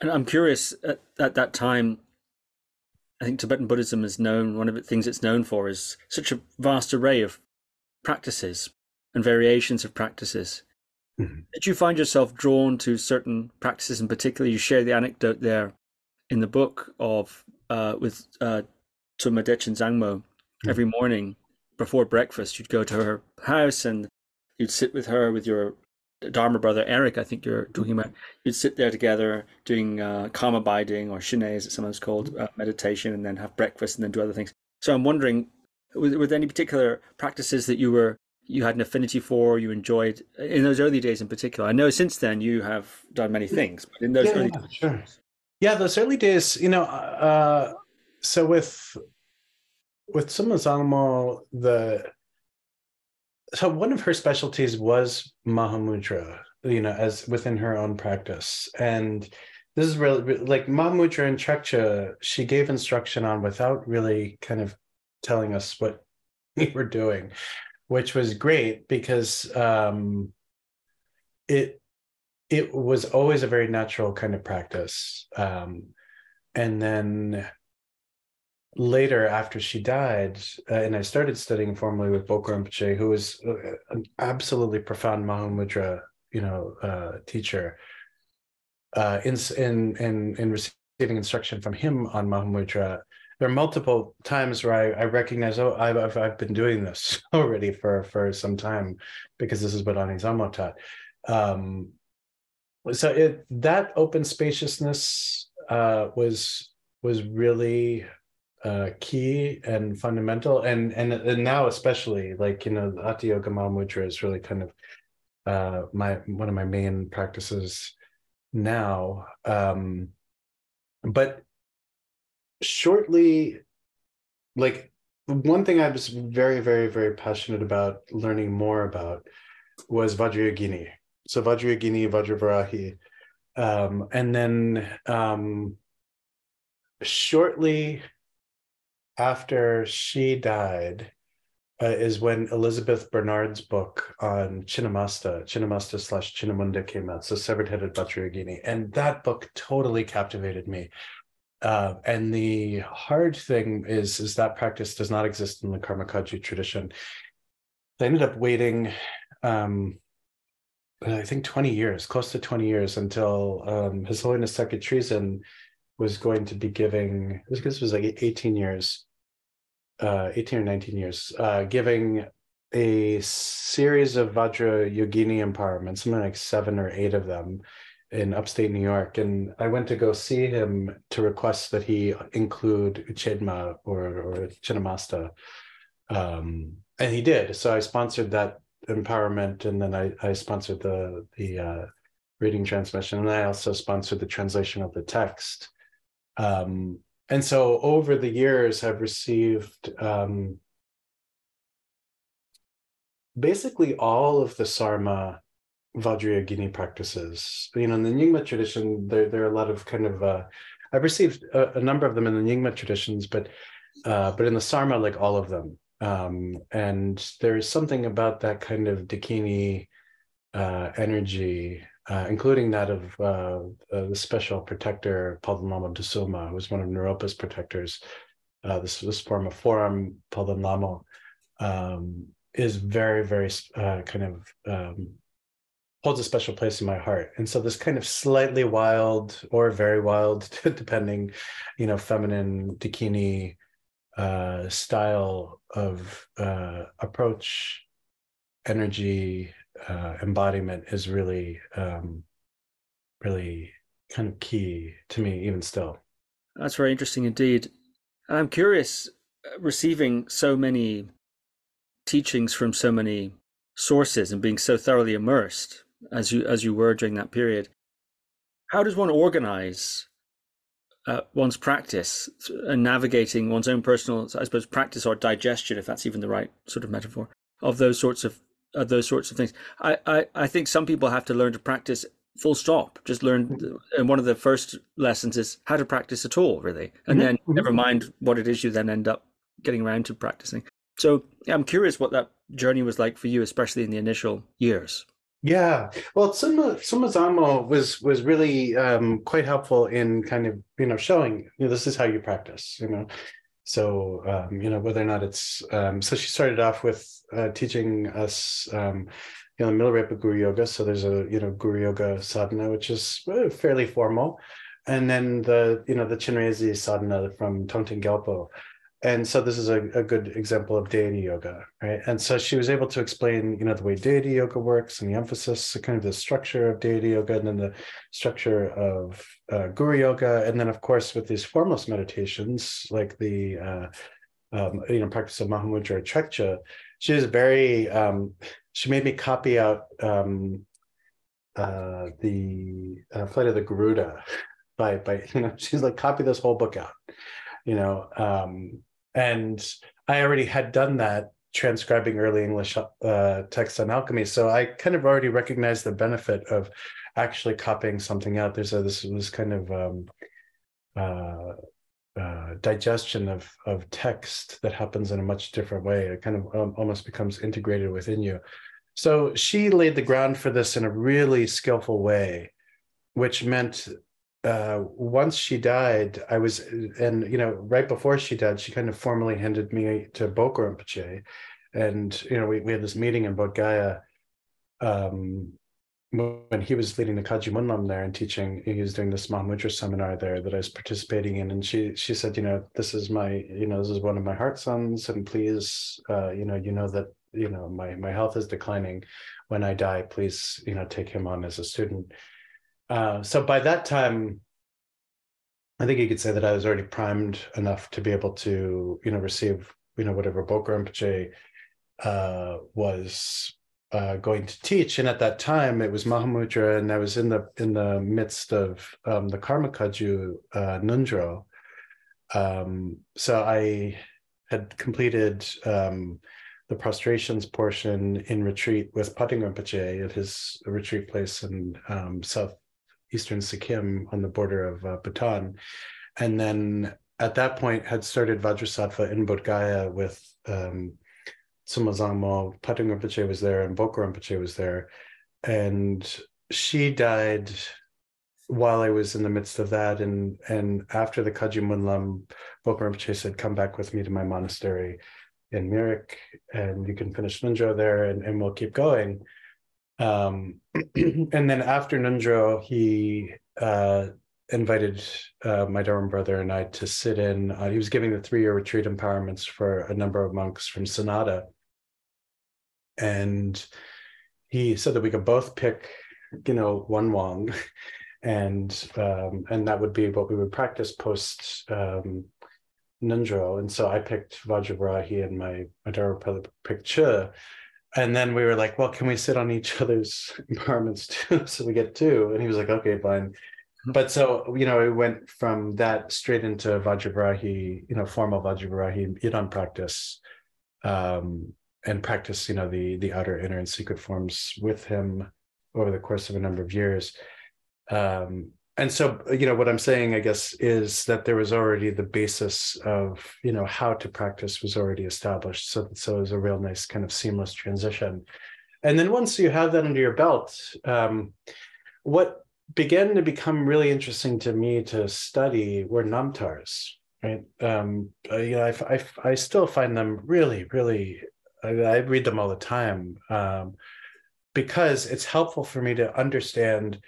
And i'm curious at, at that time I think Tibetan Buddhism is known, one of the things it's known for is such a vast array of practices and variations of practices. Mm-hmm. Did you find yourself drawn to certain practices in particular? You share the anecdote there in the book of uh, with uh, Tuma Dechin Zangmo mm-hmm. every morning before breakfast. You'd go to her house and you'd sit with her with your Dharma brother Eric. I think you're talking about. You'd sit there together doing uh, calm abiding or shine, as it's sometimes called, uh, meditation, and then have breakfast and then do other things. So I'm wondering, were, were there any particular practices that you were you had an affinity for, you enjoyed in those early days in particular? I know since then you have done many things, but in those yeah, early yeah, days, sure. Yeah, those early days, you know, uh, so with with Tuma Zangmo, the so one of her specialties was Mahamudra, you know, as within her own practice. And this is really like Mahamudra and Trekchö, she gave instruction on without really kind of telling us what *laughs* we were doing which was great because um, it it was always a very natural kind of practice. Um, and then later, after she died, uh, and I started studying formally with Bokor Rinpoche, who was uh, an absolutely profound Mahamudra, you know, uh, teacher. Uh, in in in in receiving instruction from him on Mahamudra, there are multiple times where I, I recognize, oh, I've, I've, I've been doing this *laughs* already for for some time because this is what Anizamo taught. Um, so it that open spaciousness uh, was was really uh, key and fundamental, and and and now especially like you know, Hatha Yoga is really kind of uh, my one of my main practices now. Um, but shortly like one thing I was very, very, very passionate about learning more about was Vajrayogini. So Vajrayogini, Vajravarahi. Um, and then um, shortly after she died uh, is when Elizabeth Benard's book on Chinnamasta, Chinnamasta slash Chinnamunda came out. So Severed Headed Vajrayogini. And that book totally captivated me. Uh, and the hard thing is, is that practice does not exist in the Karma Kagyu tradition. I ended up waiting, um, I think 20 years, close to 20 years, until um, His Holiness Sakya Trizin was going to be giving, this was like 18 years, uh, 18 or 19 years, uh, giving a series of Vajra Yogini empowerments, something like seven or eight of them, in upstate New York, and I went to go see him to request that he include Uchedma or or Chinnamasta, um, and he did. So I sponsored that empowerment, and then I I sponsored the the uh, reading transmission, and I also sponsored the translation of the text. Um, and so over the years, I've received um, basically all of the Sarma Vajrayogini practices. You know, in the Nyingma tradition, there, there are a lot of kind of, uh, I've received a, a, number of them in the Nyingma traditions, but uh, but in the Sarma, like all of them. Um, and there's something about that kind of Dakini uh, energy, uh, including that of uh, uh, the special protector, Palden Dusolma, who was one of Naropa's protectors. this, this form of forum, Palden Lhamo, um, is very, very kind of um, holds a special place in my heart. And so this kind of slightly wild or very wild, *laughs* depending, you know, feminine dakini uh, style of uh, approach, energy, uh, embodiment is really, um, really kind of key to me, even still. That's very interesting indeed. And I'm curious, uh, receiving so many teachings from so many sources and being so thoroughly immersed as you as you were during that period. How does one organize uh, one's practice and navigating one's own personal, I suppose, practice or digestion, if that's even the right sort of metaphor, of those sorts of uh, those sorts of things? I, I I think some people have to learn to practice full stop just learn mm-hmm. and one of the first lessons is how to practice at all really and mm-hmm. then mm-hmm. never mind what it is you then end up getting around to practicing so i'm curious what that journey was like for you especially in the initial years Yeah, well, Suma Sumazamo was was really um, quite helpful in kind of you know showing you know this is how you practice, you know. So um, you know whether or not it's um, so she started off with uh, teaching us um, you know Milarepa Guru Yoga. So there's a you know Guru Yoga sadhana which is uh, fairly formal, and then the you know the Chenrezig sadhana from Thangtong Gyalpo and so this is a, a good example of deity yoga right? And so she was able to explain you know the way deity yoga works and the emphasis kind of the structure of deity yoga and then the structure of uh, guru yoga. And then of course with these formless meditations like the uh, um, you know practice of mahamudra trekchö she was very um, she made me copy out um, uh, the uh, flight of the garuda *laughs* by by *laughs* you know she's like copy this whole book out you know um, and I already had done that transcribing early English uh, on alchemy. So I kind of already recognized the benefit of actually copying something out. There's a, this kind of um, uh, uh, digestion of of text that happens in a much different way. It kind of um, almost becomes integrated within you. So she laid the ground for this in a really skillful way, which meant uh, once she died, I was, and you know, right before she died, she kind of formally handed me to Bokar Rinpoche, and you know, we, we had this meeting in Bodh Gaya um, when he was leading the Kagyu Monlam there and teaching. He was doing this Mahamudra seminar there that I was participating in, and she she said, you know, this is my, you know, this is one of my heart sons, and please, uh, you know, you know that you know my my health is declining. When I die, please, you know, take him on as a student uh, so by that time, I think you could say that I was already primed enough to be able to, you know, receive, you know, whatever Rinpoche uh, was uh, going to teach. And at that time, it was Mahamudra, and I was in the in the midst of um, the Karma Kagyu uh, Ngondro. Um, so I had completed um, the prostrations portion in retreat with Pating Rinpoche at his retreat place in um, South eastern Sikkim on the border of uh, Bhutan. And then at that point had started Vajrasattva in Bodh Gaya with um, Tsuma Zangmo, Patung Rinpoche was there and Bokar Rinpoche was there. And she died while I was in the midst of that. And, and after the Kagyu Monlam, Bokar Rinpoche said, come back with me to my monastery in Mirik and you can finish Ngondro there and, and we'll keep going. Um, *clears throat* and then after Ngondro, he uh, invited uh, my Dharma brother and I to sit in. Uh, he was giving the three year retreat empowerments for a number of monks from Sonada. And he said that we could both pick, you know, one Wong. *laughs* And um, and that would be what we would practice post um, Ngondro. And so I picked Vajravarahi and my, my Dharma brother picked and then we were like, well, can we sit on each other's *laughs* apartments too? so we get two. And he was like, okay, fine. Mm-hmm. But so, you know, it went from that straight into Vajravarahi, you know, formal Vajravarahi Yidam practice. Um, and practice, you know, the the outer, inner, and secret forms with him over the course of a number of years. Um, and so you know what i'm saying i guess is that there was already the basis of you know how to practice was already established. So so it was a real nice kind of seamless transition. And then once you have that under your belt um, what began to become really interesting to me to study were namtars right? Um, you know I, I, I still find them really really I, I read them all the time um, because it's helpful for me to understand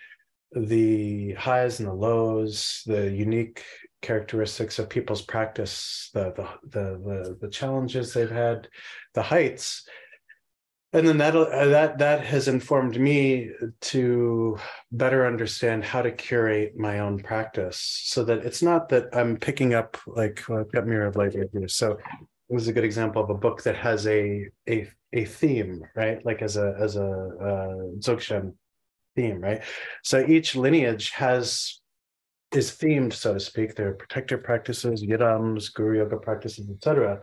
the highs and the lows, the unique characteristics of people's practice, the the the the, the challenges they've had, the heights, and then that uh, that that has informed me to better understand how to curate my own practice, so that it's not that I'm picking up like well, I've got Mirror of Light right here, so. It was a good example of a book that has a a a theme, right? Like as a as a uh, Dzogchen theme, right? So each lineage has is themed, so to speak. There are protector practices, yidams, guru yoga practices, etc.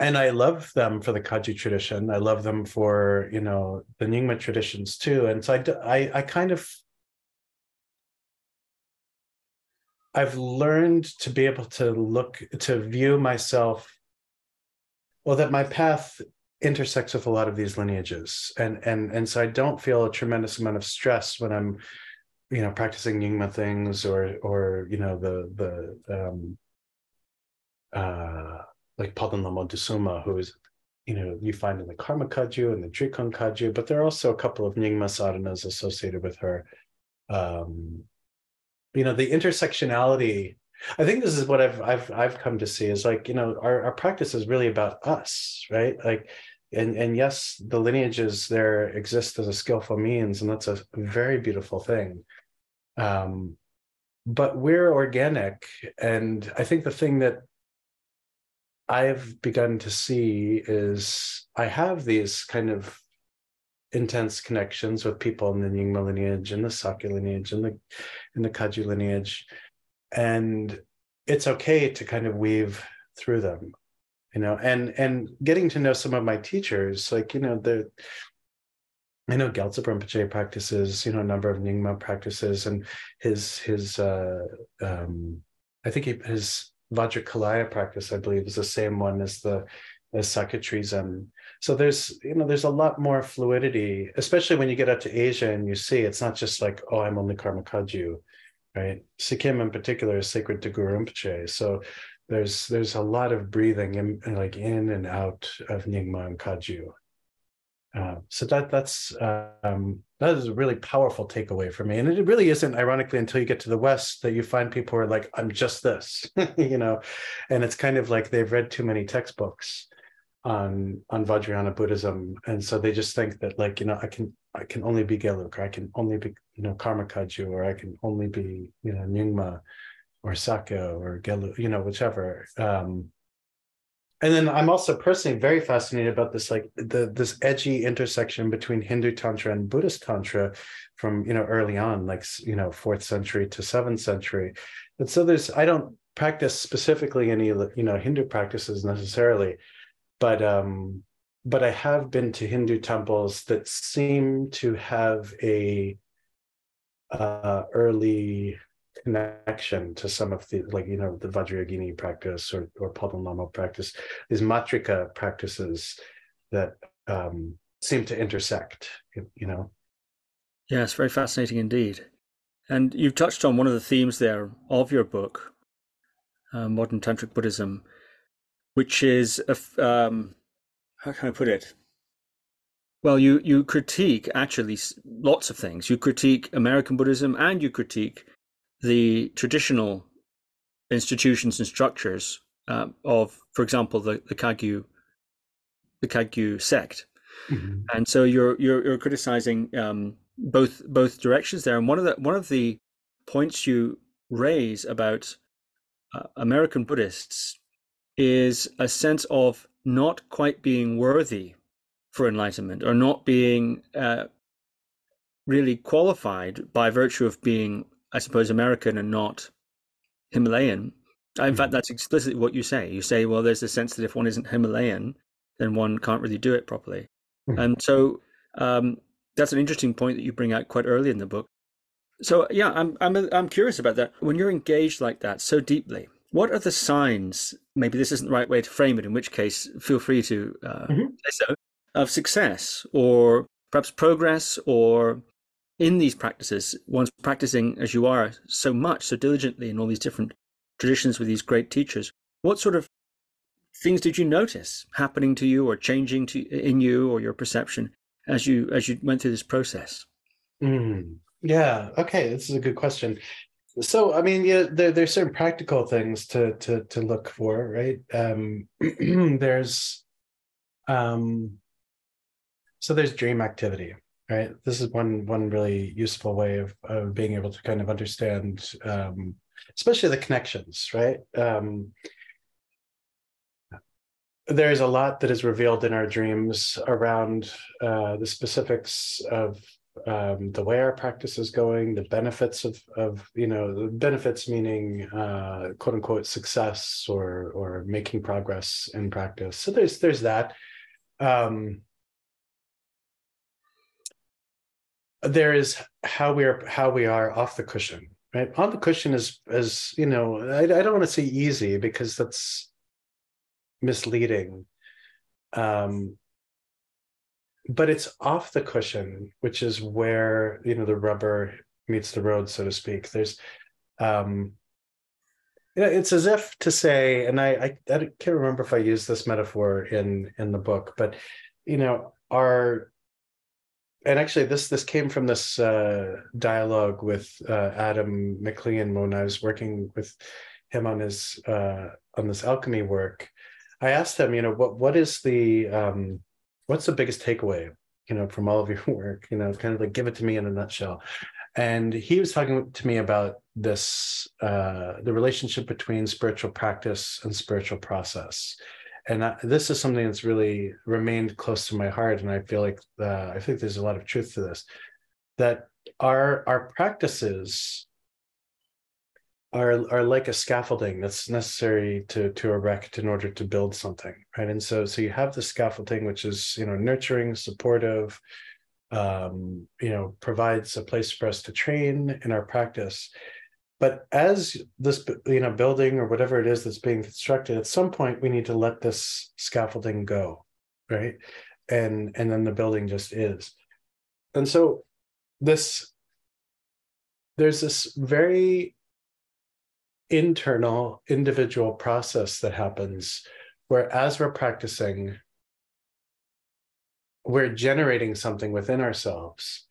And I love them for the Kagyu tradition. I love them for you know the Nyingma traditions too. And so I, I, I kind of I've learned to be able to look to view myself well that my path intersects with a lot of these lineages and and and so i don't feel a tremendous amount of stress when i'm you know practicing nyingma things or or you know the the um uh like Palden Lhamo Dusolma, who is you know you find in the Karma Kagyu and the Drikung Kagyu, but there are also a couple of Nyingma sadhanas associated with her. Um, you know, the intersectionality. I think this is what I've I've I've come to see is like you know our our practice is really about us, right? Like and and yes the lineages there exist as a skillful means and that's a very beautiful thing. Um, but we're organic and i think the thing that i've begun to see is i have these kind of intense connections with people in the Nyingma lineage and the Sakya lineage and the in the Kagyu lineage and it's okay to kind of weave through them you know and and getting to know some of my teachers like you know the I know Gyaltsab Rinpoche practices, you know, a number of Nyingma practices, and his his uh, um, I think he, his Vajrakilaya practice, I believe, is the same one as the as Sakya So there's you know there's a lot more fluidity, especially when you get out to Asia and you see it's not just like oh I'm only Karma Kagyu, right? Sikkim in particular is sacred to Guru Rinpoche, so there's there's a lot of breathing in, like in and out of Nyingma and Kagyu. Uh, so that that's um, that is a really powerful takeaway for me, and it really isn't ironically until you get to the West that you find people are like, "I'm just this," *laughs* you know, and it's kind of like they've read too many textbooks on on Vajrayana Buddhism, and so they just think that like you know I can I can only be Gelug, or I can only be you know Karma Kagyu, or I can only be you know Nyingma, or Sakya or Gelu, you know, whichever. Um, and then I'm also personally very fascinated about this, like the this edgy intersection between Hindu tantra and Buddhist tantra, from you know early on, like you know fourth century to seventh century. And so there's I don't practice specifically any you know Hindu practices necessarily, but um, but I have been to Hindu temples that seem to have a uh, early connection to some of the like you know the Vajrayogini practice or or Palden practice, these matrika practices that um, seem to intersect. You know. Yes, very fascinating indeed. And you've touched on one of the themes there of your book, uh, Modern Tantric Buddhism, which is a, um, how can I put it? Well, you you critique actually lots of things. You critique American Buddhism and you critique the traditional institutions and structures uh, of, for example, the, the Kagyu, the Kagyu sect. Mm-hmm. And so you're you're, you're criticizing um, both both directions there. And one of the one of the points you raise about uh, American Buddhists is a sense of not quite being worthy for enlightenment or not being uh, really qualified by virtue of being I suppose, American and not Himalayan. In mm-hmm. fact, that's explicitly what you say. You say, well, there's a sense that if one isn't Himalayan, then one can't really do it properly. Mm-hmm. And so um, that's an interesting point that you bring out quite early in the book. So yeah, I'm I'm I'm curious about that. When you're engaged like that so deeply, what are the signs? Maybe this isn't the right way to frame it. In which case, feel free to uh, mm-hmm. say so of success or perhaps progress or in these practices, one's practicing as you are so much, so diligently in all these different traditions with these great teachers, what sort of things did you notice happening to you or changing to in you or your perception as you as you went through this process? Mm, yeah. Okay. This is a good question. So, I mean, yeah, there, there's certain practical things to to to look for, right? Um, *clears throat* there's, um, so there's dream activity, right this is one one really useful way of, of being able to kind of understand um, especially the connections right um, there's a lot that is revealed in our dreams around uh, the specifics of um, the way our practice is going, the benefits of, of you know, the benefits meaning uh, quote unquote success or or making progress in practice. So there's there's that. Um, there is how we are how we are off the cushion right on the cushion is as you know I, I don't want to say easy because that's misleading um but it's off the cushion, which is where you know the rubber meets the road, so to speak. There's um it's as if to say, and I, I, I can't remember if I used this metaphor in in the book, but you know, our and actually this this came from this uh, dialogue with uh, Adam McLean when I was working with him on his uh, on this alchemy work. I asked him, you know, what what is the um, what's the biggest takeaway, you know, from all of your *laughs* work? You know, kind of like give it to me in a nutshell. And he was talking to me about this uh, the relationship between spiritual practice and spiritual process and I, this is something that's really remained close to my heart and i feel like uh, i think there's a lot of truth to this that our our practices are are like a scaffolding that's necessary to to erect in order to build something right? And so so you have the scaffolding which is you know nurturing supportive um you know provides a place for us to train in our practice but as this you know building or whatever it is that's being constructed at some point we need to let this scaffolding go right? And and then the building just is. And so this there's this very internal individual process that happens where as we're practicing we're generating something within ourselves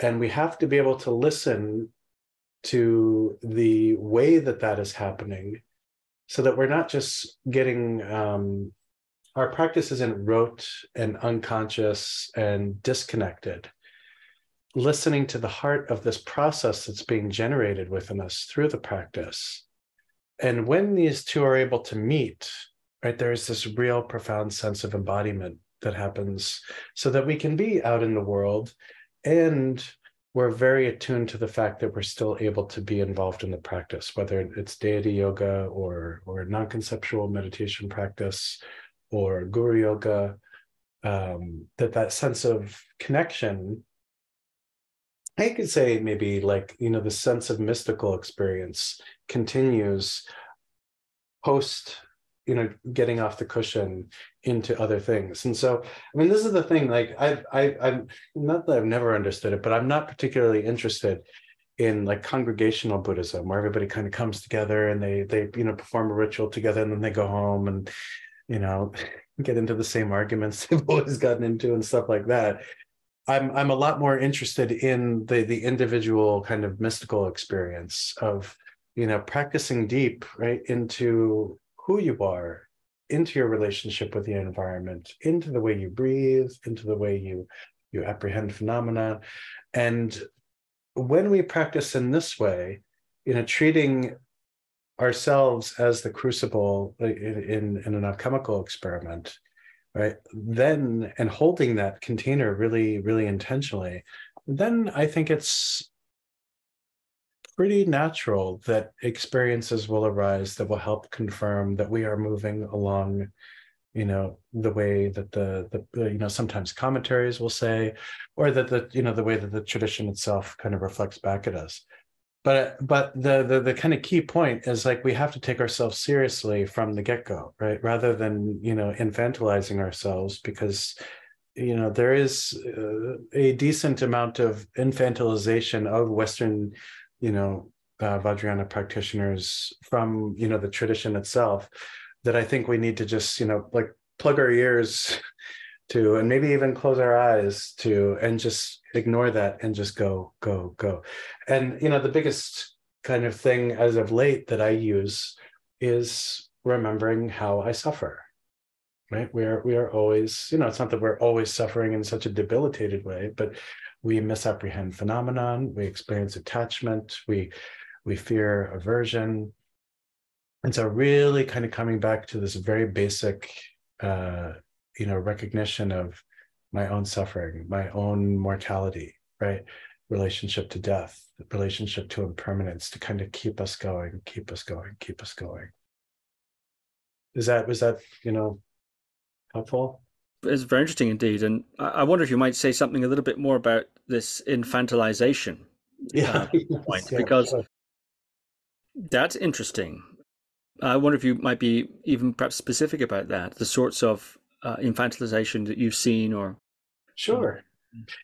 and we have to be able to listen to the way that that is happening so that we're not just getting um, our practice isn't rote and unconscious and disconnected. Listening to the heart of this process that's being generated within us through the practice. And when these two are able to meet right there's this real profound sense of embodiment that happens so that we can be out in the world and we're very attuned to the fact that we're still able to be involved in the practice, whether it's deity yoga or or non-conceptual meditation practice or guru yoga. Um, that that sense of connection, I could say maybe like you know the sense of mystical experience continues post you know getting off the cushion into other things. And so i mean this is the thing like i i i'm not that i've never understood it but i'm not particularly interested in like congregational buddhism where everybody kind of comes together and they they you know perform a ritual together and then they go home and you know *laughs* get into the same arguments *laughs* they've always gotten into and stuff like that. I'm i'm a lot more interested in the the individual kind of mystical experience of you know practicing deep right into who you are into your relationship with the environment, into the way you breathe, into the way you you apprehend phenomena. And when we practice in this way, you know, treating ourselves as the crucible in, in, an alchemical experiment, right? Then and holding that container really, really intentionally, then I think it's pretty natural that experiences will arise that will help confirm that we are moving along you know the way that the the you know sometimes commentaries will say or that the you know the way that the tradition itself kind of reflects back at us. But but the the, the kind of key point is like we have to take ourselves seriously from the get-go right? Rather than you know infantilizing ourselves because you know there is uh, a decent amount of infantilization of western you know uh, Vajrayana practitioners from you know the tradition itself that I think we need to just you know like plug our ears *laughs* to and maybe even close our eyes to and just ignore that and just go go go. And you know the biggest kind of thing as of late that I use is remembering how I suffer right? We are we are always you know it's not that we're always suffering in such a debilitated way but we misapprehend phenomenon we experience attachment we we fear aversion. And so really kind of coming back to this very basic uh you know recognition of my own suffering my own mortality right? Relationship to death relationship to impermanence to kind of keep us going keep us going keep us going. Is that was that you know helpful it's very interesting indeed. And I wonder if you might say something a little bit more about this infantilization yeah, *laughs* uh, point, yeah, because that's interesting. I wonder if you might be even perhaps specific about that, the sorts of uh, infantilization that you've seen or Sure.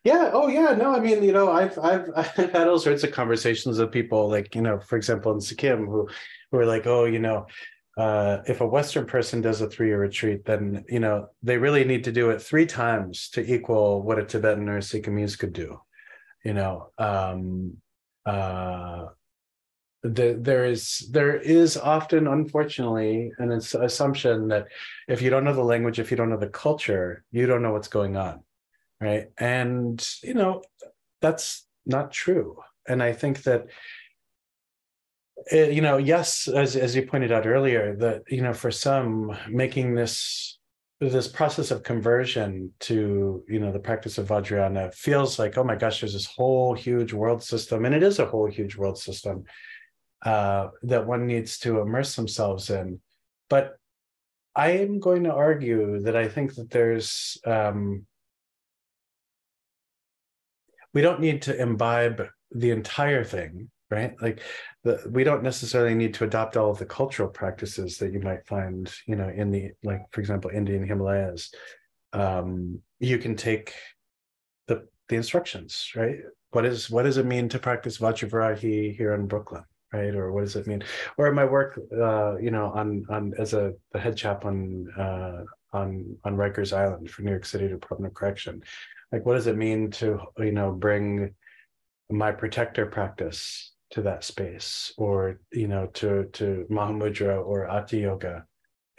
Yeah. Oh, yeah. No, I mean, you know, I've I've *laughs* I've had all sorts of conversations with people, like you know, for example, in Sikkim, who who are like, oh, you know, uh, if a Western person does a three-year retreat, then you know they really need to do it three times to equal what a Tibetan or a Sikkimese could do. You know, um, uh, the, there is there is often, unfortunately, an assumption that if you don't know the language, if you don't know the culture, you don't know what's going on right and you know that's not true and i think that you know yes as as you pointed out earlier that you know for some making this this process of conversion to you know the practice of vajrayana feels like oh my gosh there's this whole huge world system and it is a whole huge world system uh, that one needs to immerse themselves in. But i am going to argue that i think that there's um, we don't need to imbibe the entire thing right? Like the, we don't necessarily need to adopt all of the cultural practices that you might find you know in the like for example indian himalayas. Um, you can take the the instructions right? What is what does it mean to practice vajravarahi here in brooklyn right? Or what does it mean? Or my work uh, you know on on as a the head chaplain uh, on on Rikers Island for New York City Department of Correction like what does it mean to you know bring my protector practice to that space or you know to to mahamudra or ati yoga.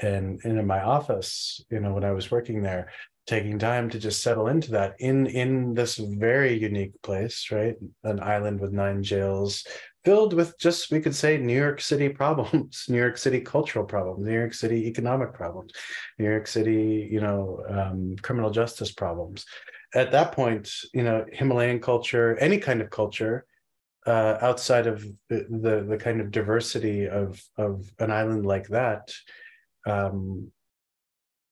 And, and in my office you know when i was working there taking time to just settle into that in in this very unique place right? An island with nine jails filled with just we could say new york city *laughs* problems new york city cultural problems new york city economic problems new york city you know um, criminal justice problems. At that point, you know, Himalayan culture, any kind of culture, uh, outside of the, the, the kind of diversity of of an island like that, um,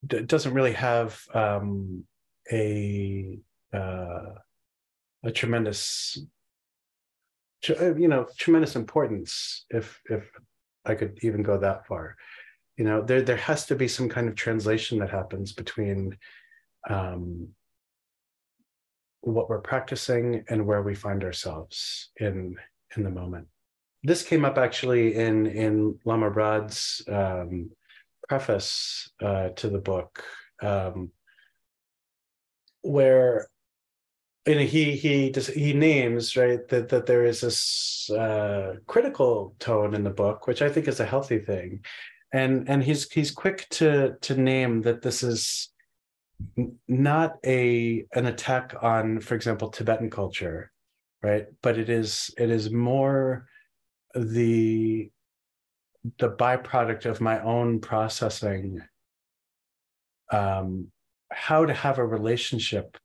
d- doesn't really have um, a uh, a tremendous, uh, you know, tremendous importance. If if I could even go that far, you know, there there has to be some kind of translation that happens between um, what we're practicing and where we find ourselves in in the moment. This came up actually in in Lama Brad's um, preface uh, to the book, um, where you know, he he just he names right that that there is this uh, critical tone in the book, which I think is a healthy thing, and and he's he's quick to to name that this is not a an attack on for example tibetan culture right? But it is it is more the the byproduct of my own processing um how to have a relationship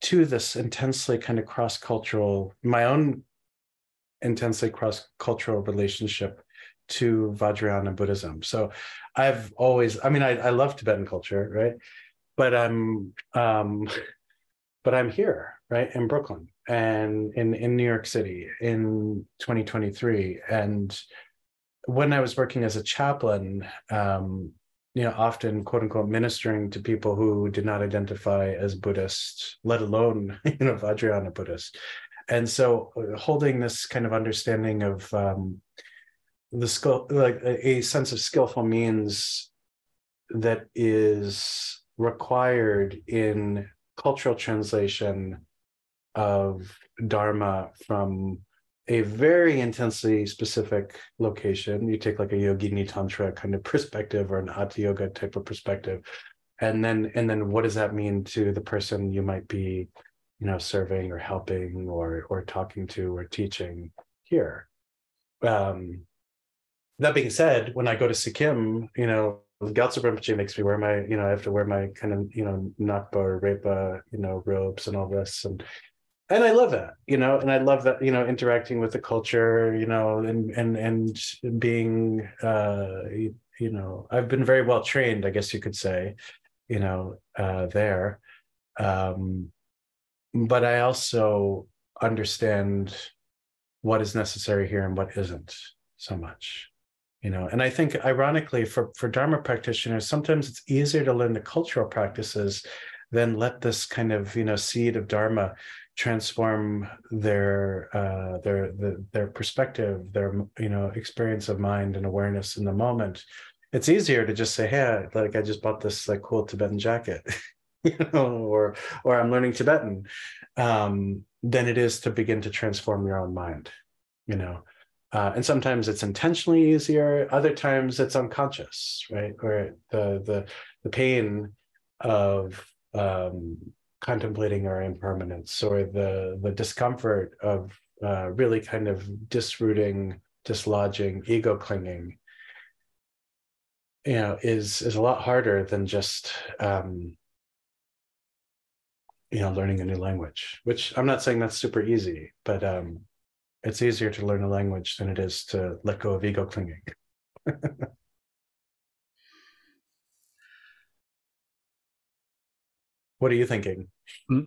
to this intensely kind of cross-cultural my own intensely cross-cultural relationship to vajrayana buddhism. So i've always i mean i, I love tibetan culture right but I'm um, *laughs* but I'm here, right, in Brooklyn and in in New York City in 2023. And when I was working as a chaplain, um, you know, often quote unquote ministering to people who did not identify as Buddhist, let alone *laughs* you know Vajrayana Buddhist, and so uh, holding this kind of understanding of um, the skill, like a, a sense of skillful means that is required in cultural translation of Dharma from a very intensely specific location. You take like a yogini tantra kind of perspective or an Ati yoga type of perspective. And then and then what does that mean to the person you might be, you know, serving or helping or or talking to or teaching here? Um, that being said, when I go to Sikkim, you know, Gyaltsab Rinpoche makes me wear my, you know, I have to wear my kind of, you know, Nakpa or Repa, you know, robes and all this. And and I love that, you know, and I love that, you know, interacting with the culture, you know, and and and being uh you, you know, I've been very well trained, I guess you could say, you know, uh there. Um but I also understand what is necessary here and what isn't so much you know and i think ironically for for dharma practitioners sometimes it's easier to learn the cultural practices than let this kind of you know seed of dharma transform their uh, their the, their perspective, their you know experience of mind and awareness in the moment. It's easier to just say, "Hey, like I just bought this like cool Tibetan jacket," *laughs* you know, or or I'm learning Tibetan, um, than it is to begin to transform your own mind, you know. Uh, and sometimes it's intentionally easier. Other times it's unconscious, right? Where the the the pain of um, contemplating our impermanence or the the discomfort of uh, really kind of disrooting dislodging ego clinging you know is is a lot harder than just um you know learning a new language which i'm not saying that's super easy but um it's easier to learn a language than it is to let go of ego clinging *laughs* What are you thinking? Hmm?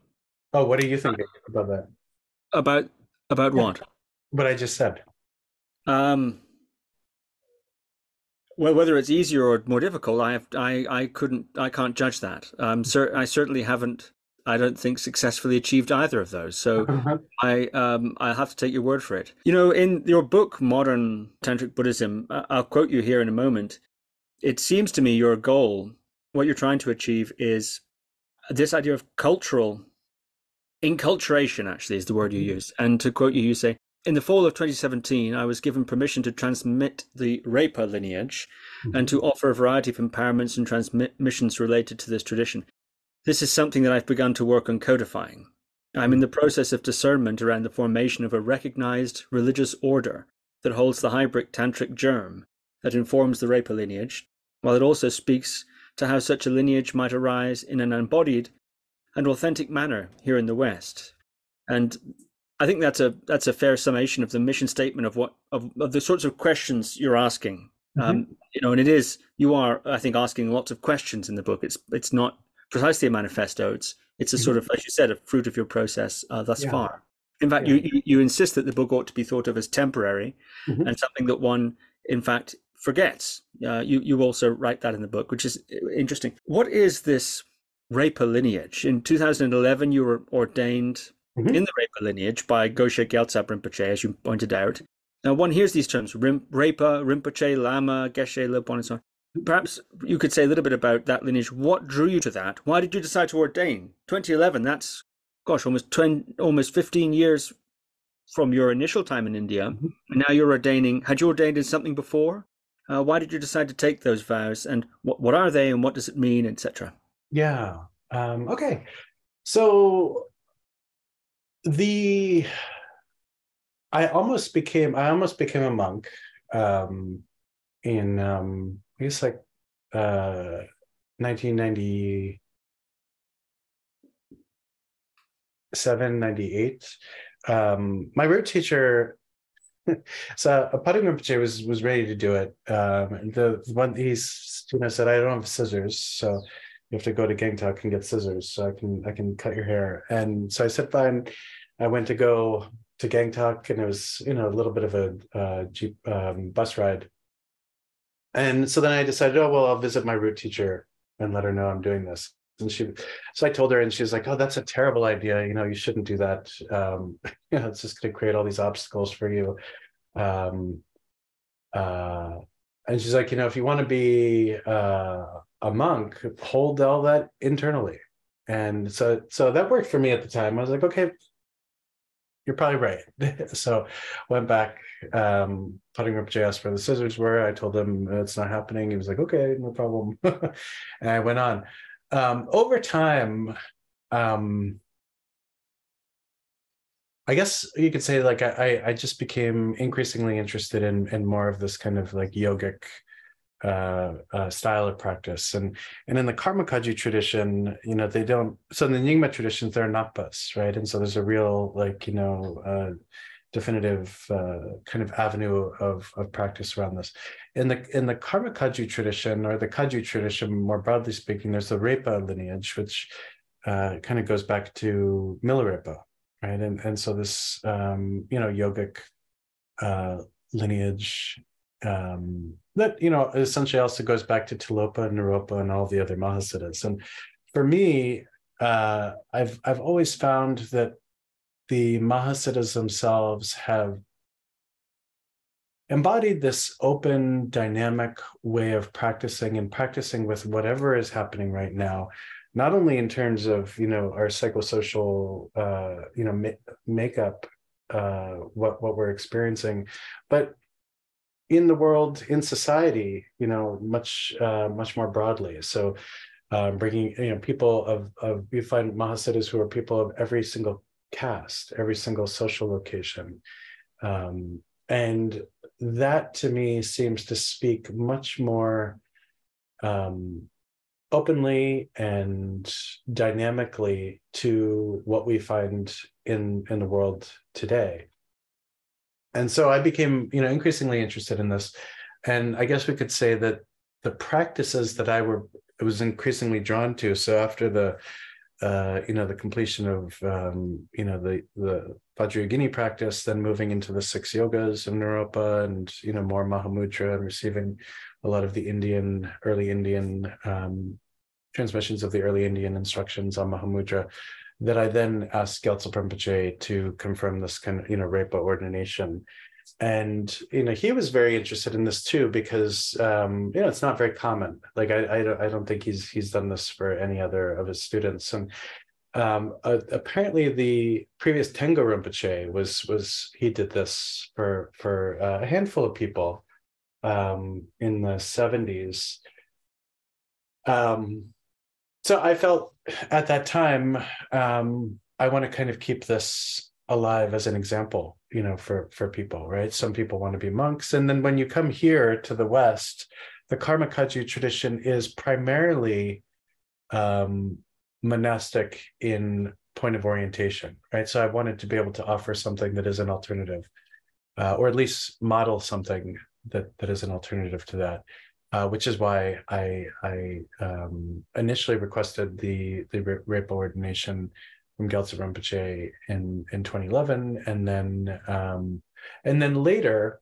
Oh, what are you thinking about that? About about what? What I just said. Um. Well, whether it's easier or more difficult, I have I I couldn't I can't judge that. Um, cer- I certainly haven't. I don't think successfully achieved either of those. So uh-huh. *laughs* I um I have to take your word for it. You know, in your book, Modern Tantric Buddhism, I'll quote you here in a moment. It seems to me your goal, what you're trying to achieve, is this idea of cultural enculturation actually is the word you mm-hmm. use and to quote you you say in the fall of 2017 i was given permission to transmit the Repa lineage mm-hmm. and to offer a variety of empowerments and transmissions related to this tradition this is something that i've begun to work on codifying i'm in the process of discernment around the formation of a recognized religious order that holds the hybrid tantric germ that informs the Repa lineage while it also speaks to how such a lineage might arise in an embodied and authentic manner here in the West. And I think that's a that's a fair summation of the mission statement of what of, of the sorts of questions you're asking. Mm-hmm. Um, you know, and it is you are I think asking lots of questions in the book. It's it's not precisely a manifesto. It's it's a mm-hmm. sort of as you said a fruit of your process uh, thus yeah. far. In fact, yeah. you, you insist that the book ought to be thought of as temporary mm-hmm. and something that one, in fact, forgets. Uh, you you also write that in the book, which is interesting. What is this Repa lineage? In 2011, you were ordained mm-hmm. in the Repa lineage by Goshir Gyaltsab Rinpoche, as you pointed out. Now, one hears these terms: Rim, Repa, Rinpoche, Lama, Geshe, Lopon, and so on. Perhaps you could say a little bit about that lineage. What drew you to that? Why did you decide to ordain? 2011. That's gosh, almost 20, almost 15 years from your initial time in India. Mm-hmm. Now you're ordaining. Had you ordained in something before? Uh, why did you decide to take those vows, and what what are they, and what does it mean, etc. Yeah. Um, okay. So the I almost became I almost became a monk um, in um, I guess like uh, 1997, 98. Um, my root teacher *laughs* so a Rinpoche was was ready to do it. Um, the, the one he's you know said I don't have scissors, so you have to go to Gangtok and get scissors so I can I can cut your hair. And so I said fine. I went to go to Gangtok and it was you know a little bit of a uh, jeep um, bus ride. And so then I decided, oh well, I'll visit my root teacher and let her know I'm doing this. And she, so I told her, and she was like, "Oh, that's a terrible idea. You know, you shouldn't do that. Um, *laughs* you know, it's just going to create all these obstacles for you." Um, uh, and she's like, "You know, if you want to be uh, a monk, hold all that internally." And so, so that worked for me at the time. I was like, "Okay, you're probably right." *laughs* so, went back. Um, Padim Rinpoche asked where the scissors were. I told him it's not happening. He was like, "Okay, no problem," *laughs* and I went on um, over time, um, I guess you could say like I I just became increasingly interested in in more of this kind of like yogic uh, uh, style of practice, and and in the Karma Kagyu tradition, you know, they don't. So in the Nyingma traditions, they're nakpas, right? And so there's a real like you know. Uh, definitive uh, kind of avenue of, of practice around this. In the in the Karma Kagyu tradition or the Kagyu tradition, more broadly speaking, there's the Repa lineage, which uh, kind of goes back to Milarepa, right? And and so this um, you know yogic uh, lineage um, that you know essentially also goes back to Tilopa and Naropa and all the other Mahasiddhas. And for me, uh, I've I've always found that the Mahasiddhas themselves have embodied this open, dynamic way of practicing and practicing with whatever is happening right now, not only in terms of you know our psychosocial uh, you know ma- makeup, uh, what what we're experiencing, but in the world, in society, you know, much uh, much more broadly. So. Um, bringing you know people of of you find mahasiddhas who are people of every single caste, every single social location, um, and that to me seems to speak much more um, openly and dynamically to what we find in in the world today and so i became you know increasingly interested in this and i guess we could say that the practices that i were was increasingly drawn to so after the uh, you know the completion of um, you know the the Vajrayogini practice, then moving into the six yogas of Naropa and you know more Mahamudra and receiving a lot of the Indian early Indian um, transmissions of the early Indian instructions on Mahamudra. That I then asked Gyaltsab Rinpoche to confirm this kind of you know Repa ordination. And you know he was very interested in this too because um, you know it's not very common. Like I, I don't, I don't think he's he's done this for any other of his students. And um, uh, apparently the previous Tengo Rinpoche was was he did this for for uh, a handful of people um, in the 70s um, so I felt at that time um, I want to kind of keep this alive as an example you know for for people right? Some people want to be monks and then when you come here to the west the karma kagyu tradition is primarily um, monastic in point of orientation right? So i wanted to be able to offer something that is an alternative uh, or at least model something that that is an alternative to that uh, which is why I I um, initially requested the the Repa ordination from Gyaltsab Rinpoche in in 2011, and then um, and then later,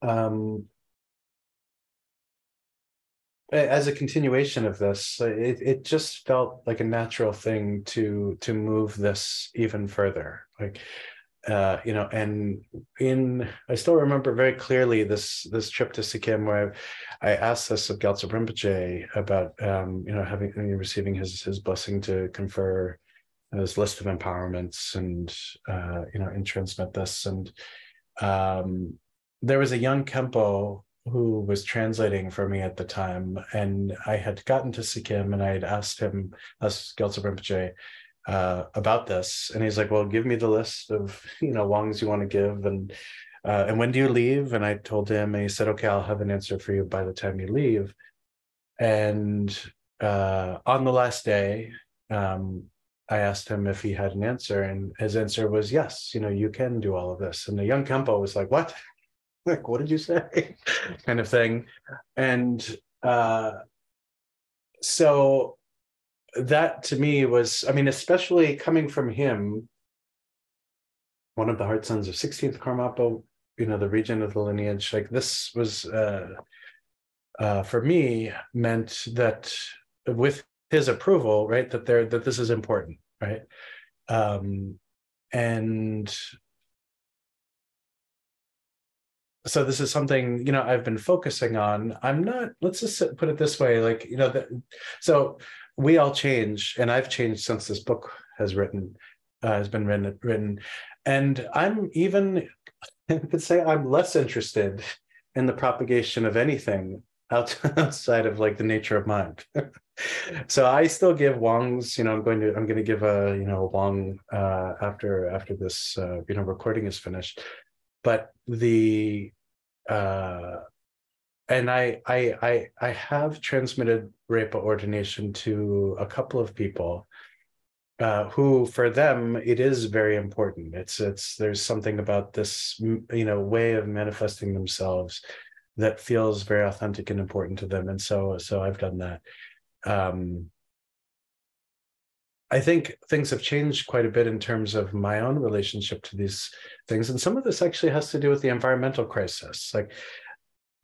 um, as a continuation of this, it it just felt like a natural thing to to move this even further. Like uh, you know, and in I still remember very clearly this this trip to Sikkim where I, I asked this of Gyaltsab Rinpoche about um, you know having receiving his his blessing to confer this list of empowerments and uh, you know and transmit this. And um, there was a young Khenpo who was translating for me at the time and I had gotten to Sikkim and I had asked him asked Gyaltsab Rinpoche uh, about this, and he's like, "Well, give me the list of *laughs* you know wongs you want to give, and uh, and when do you leave?" And I told him, and he said, "Okay, I'll have an answer for you by the time you leave." And uh, on the last day, um, I asked him if he had an answer, and his answer was yes. You know, you can do all of this. And the young Khenpo was like, "What? *laughs* like, what did you say?" *laughs* kind of thing, and uh, so that to me was, I mean, especially coming from him, one of the heart sons of 16th Karmapa, you know, the region of the lineage, like this was, uh, uh, for me, meant that with his approval, right, that there, that this is important, right? Um, and so this is something you know i've been focusing on i'm not let's just put it this way like you know that so we all change and i've changed since this book has written uh, has been written written. And i'm even *laughs* i could say i'm less interested in the propagation of anything *laughs* outside of like the nature of mind. *laughs* So i still give wongs you know i'm going to i'm going to give a you know wong uh, after after this uh, you know recording is finished. But the uh and I I I I have transmitted Repa ordination to a couple of people uh, who, for them, it is very important. It's it's there's something about this you know way of manifesting themselves that feels very authentic and important to them, and so so I've done that. Um, I think things have changed quite a bit in terms of my own relationship to these things, and some of this actually has to do with the environmental crisis. Like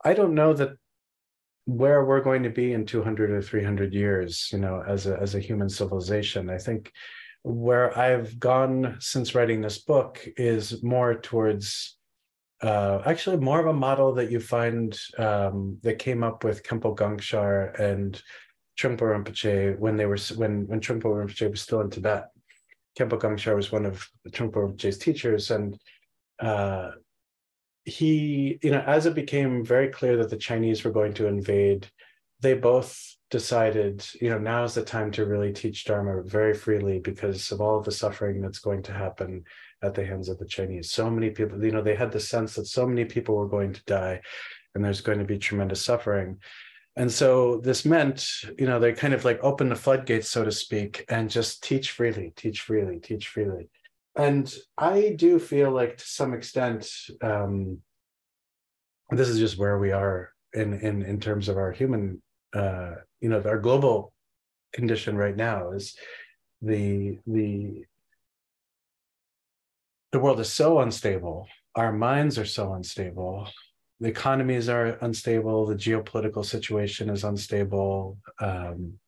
I don't know that where we're going to be in 200 or 300 years, you know, as a as a human civilization. I think where I've gone since writing this book is more towards uh, actually more of a model that you find um, that came up with Khenpo Gangshar and Trungpa Rinpoche when they were when when Trungpa Rinpoche was still in Tibet. Khenpo Gangshar was one of Trungpa Rinpoche's teachers, and uh, he, you know, as it became very clear that the Chinese were going to invade, they both decided, you know, now is the time to really teach Dharma very freely because of all of the suffering that's going to happen at the hands of the Chinese. So many people, you know, they had the sense that so many people were going to die and there's going to be tremendous suffering. And so this meant, you know, they kind of like open the floodgates, so to speak, and just teach freely, teach freely, teach freely. And I do feel like to some extent, um, this is just where we are in in in terms of our human, uh, you know, our global condition right now is the the the world is so unstable. Our minds are so unstable. The economies are unstable. The geopolitical situation is unstable. Um,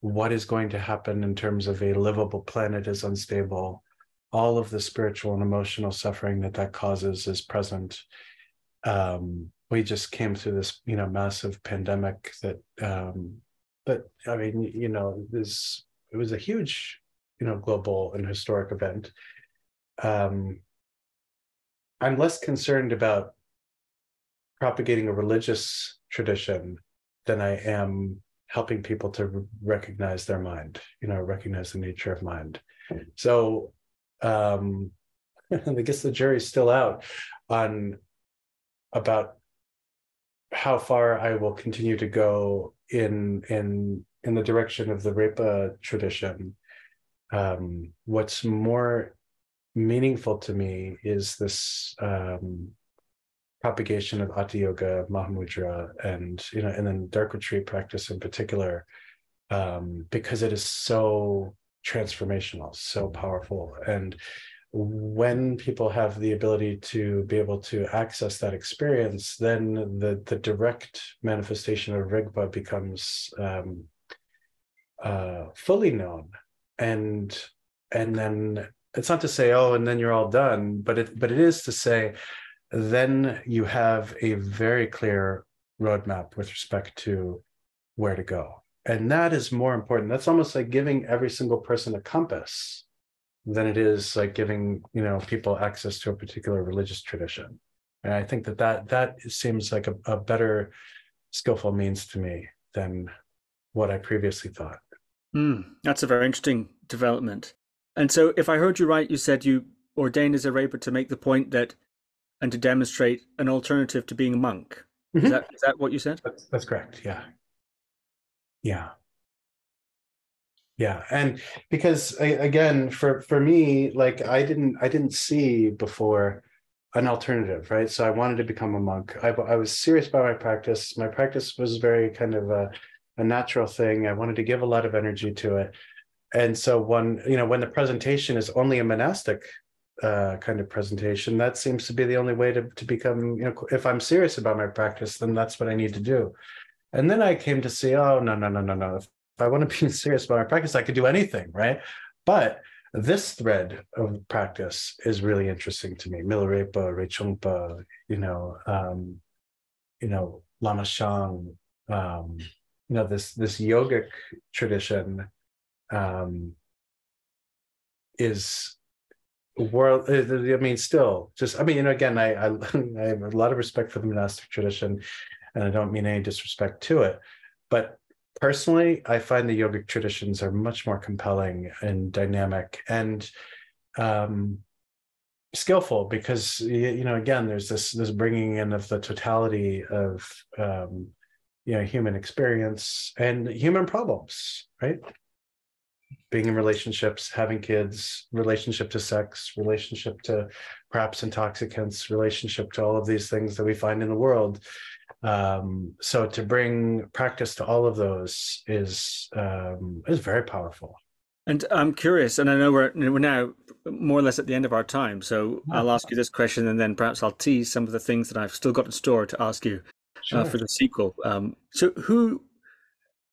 what is going to happen in terms of a livable planet is unstable all of the spiritual and emotional suffering that that causes is present um, we just came through this you know massive pandemic that um, but i mean you know this it was a huge you know global and historic event um, I'm less concerned about propagating a religious tradition than I am helping people to recognize their mind, you know, recognize the nature of mind. So um, *laughs* I guess the jury's still out on about how far I will continue to go in in in the direction of the Repa tradition. Um, what's more meaningful to me is this um, propagation of Ati Yoga, Mahamudra, and you know, and then dark retreat practice in particular, um, because it is so transformational, so powerful, and when people have the ability to be able to access that experience, then the the direct manifestation of Rigpa becomes um, uh, fully known, and and then it's not to say oh and then you're all done but it but it is to say then you have a very clear roadmap with respect to where to go and that is more important that's almost like giving every single person a compass than it is like giving you know people access to a particular religious tradition and i think that that that seems like a, a better skillful means to me than what i previously thought mm, that's a very interesting development and so, if I heard you right, you said you ordained as a Repa to make the point that and to demonstrate an alternative to being a monk. Mm-hmm. Is that is that what you said? That's, that's correct. Yeah. Yeah. Yeah, and because again, for for me, like I didn't I didn't see before an alternative, right? So I wanted to become a monk. I, I was serious about my practice. My practice was very kind of a, a natural thing. I wanted to give a lot of energy to it and so when you know when the presentation is only a monastic uh, kind of presentation that seems to be the only way to, to become you know if i'm serious about my practice then that's what i need to do and then i came to see oh no no no no no. If i want to be *laughs* serious about my practice i could do anything right? But this thread of practice is really interesting to me. Milarepa rechungpa you know um you know lama shang um you know this this yogic tradition um, is world i mean still just i mean you know again I, I, *laughs* I have a lot of respect for the monastic tradition and i don't mean any disrespect to it but personally i find the yogic traditions are much more compelling and dynamic and um, skillful because you know again there's this this bringing in of the totality of um, you know human experience and human problems right being in relationships, having kids, relationship to sex, relationship to perhaps intoxicants, relationship to all of these things that we find in the world. Um, so to bring practice to all of those is um, is very powerful. And I'm curious, and I know we're we're now more or less at the end of our time, so I'll ask you this question, and then perhaps I'll tease some of the things that I've still got in store to ask you sure. uh, for the sequel. Um, so who,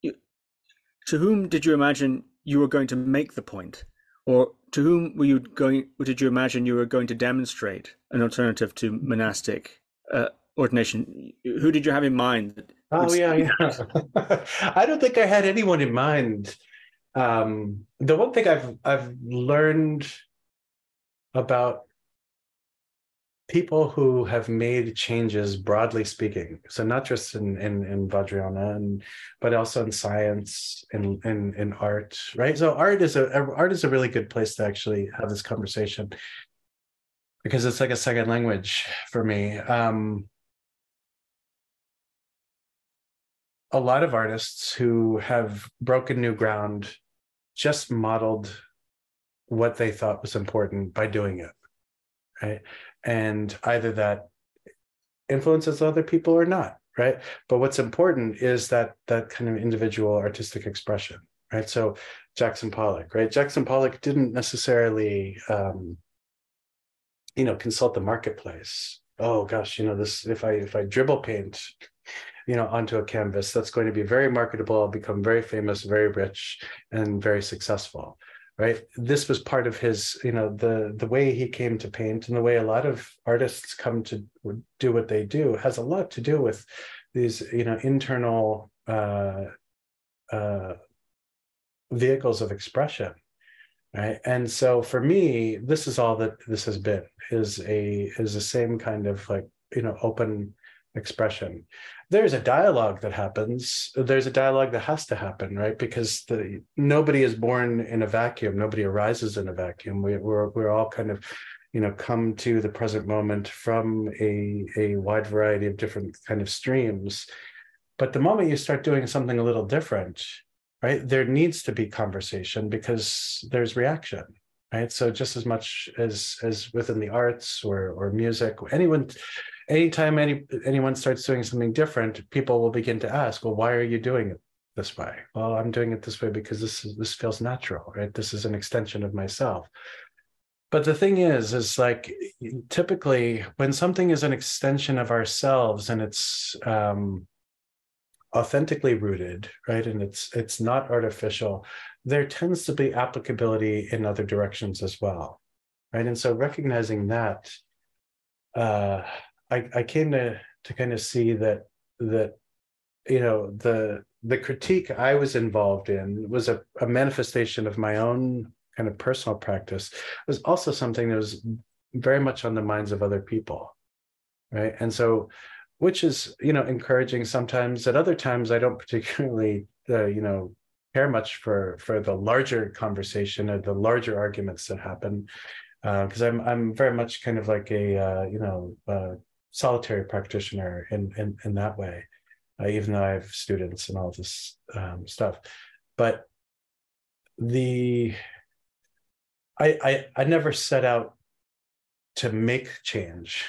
to whom did you imagine you were going to make the point, or to whom were you going? Did you imagine you were going to demonstrate an alternative to monastic uh, ordination? Who did you have in mind? Oh yeah, yeah. *laughs* I don't think I had anyone in mind. Um, the one thing I've I've learned about people who have made changes broadly speaking so not just in in, in vajrayana and but also in science and in, in, in art right so art is a art is a really good place to actually have this conversation because it's like a second language for me um a lot of artists who have broken new ground just modeled what they thought was important by doing it right? And either that influences other people or not right? But what's important is that that kind of individual artistic expression right? So jackson pollock right? Jackson pollock didn't necessarily um you know consult the marketplace. Oh gosh you know this if i if i dribble paint you know onto a canvas that's going to be very marketable become very famous very rich and very successful right? This was part of his you know the the way he came to paint and the way a lot of artists come to do what they do has a lot to do with these you know internal uh, uh, vehicles of expression right? And so for me this is all that this has been is a is the same kind of like you know open expression there's a dialogue that happens. There's a dialogue that has to happen right? Because the nobody is born in a vacuum. Nobody arises in a vacuum. We, we're we're all kind of you know come to the present moment from a a wide variety of different kind of streams. But the moment you start doing something a little different right there needs to be conversation because there's reaction right? So just as much as as within the arts or or music anyone anytime any anyone starts doing something different, people will begin to ask, well, why are you doing it this way? Well, I'm doing it this way because this is this feels natural, right? This is an extension of myself. But the thing is, is like typically when something is an extension of ourselves and it's um, authentically rooted, right, and it's it's not artificial, there tends to be applicability in other directions as well, right? And so recognizing that uh, I, I came to to kind of see that that you know the the critique I was involved in was a, a manifestation of my own kind of personal practice. It was also something that was very much on the minds of other people, right? And so, which is you know encouraging sometimes. At other times, I don't particularly uh, you know care much for for the larger conversation or the larger arguments that happen because uh, I'm I'm very much kind of like a uh, you know uh, solitary practitioner in in, in that way, uh, even though I have students and all this um, stuff. But the I, I I never set out to make change.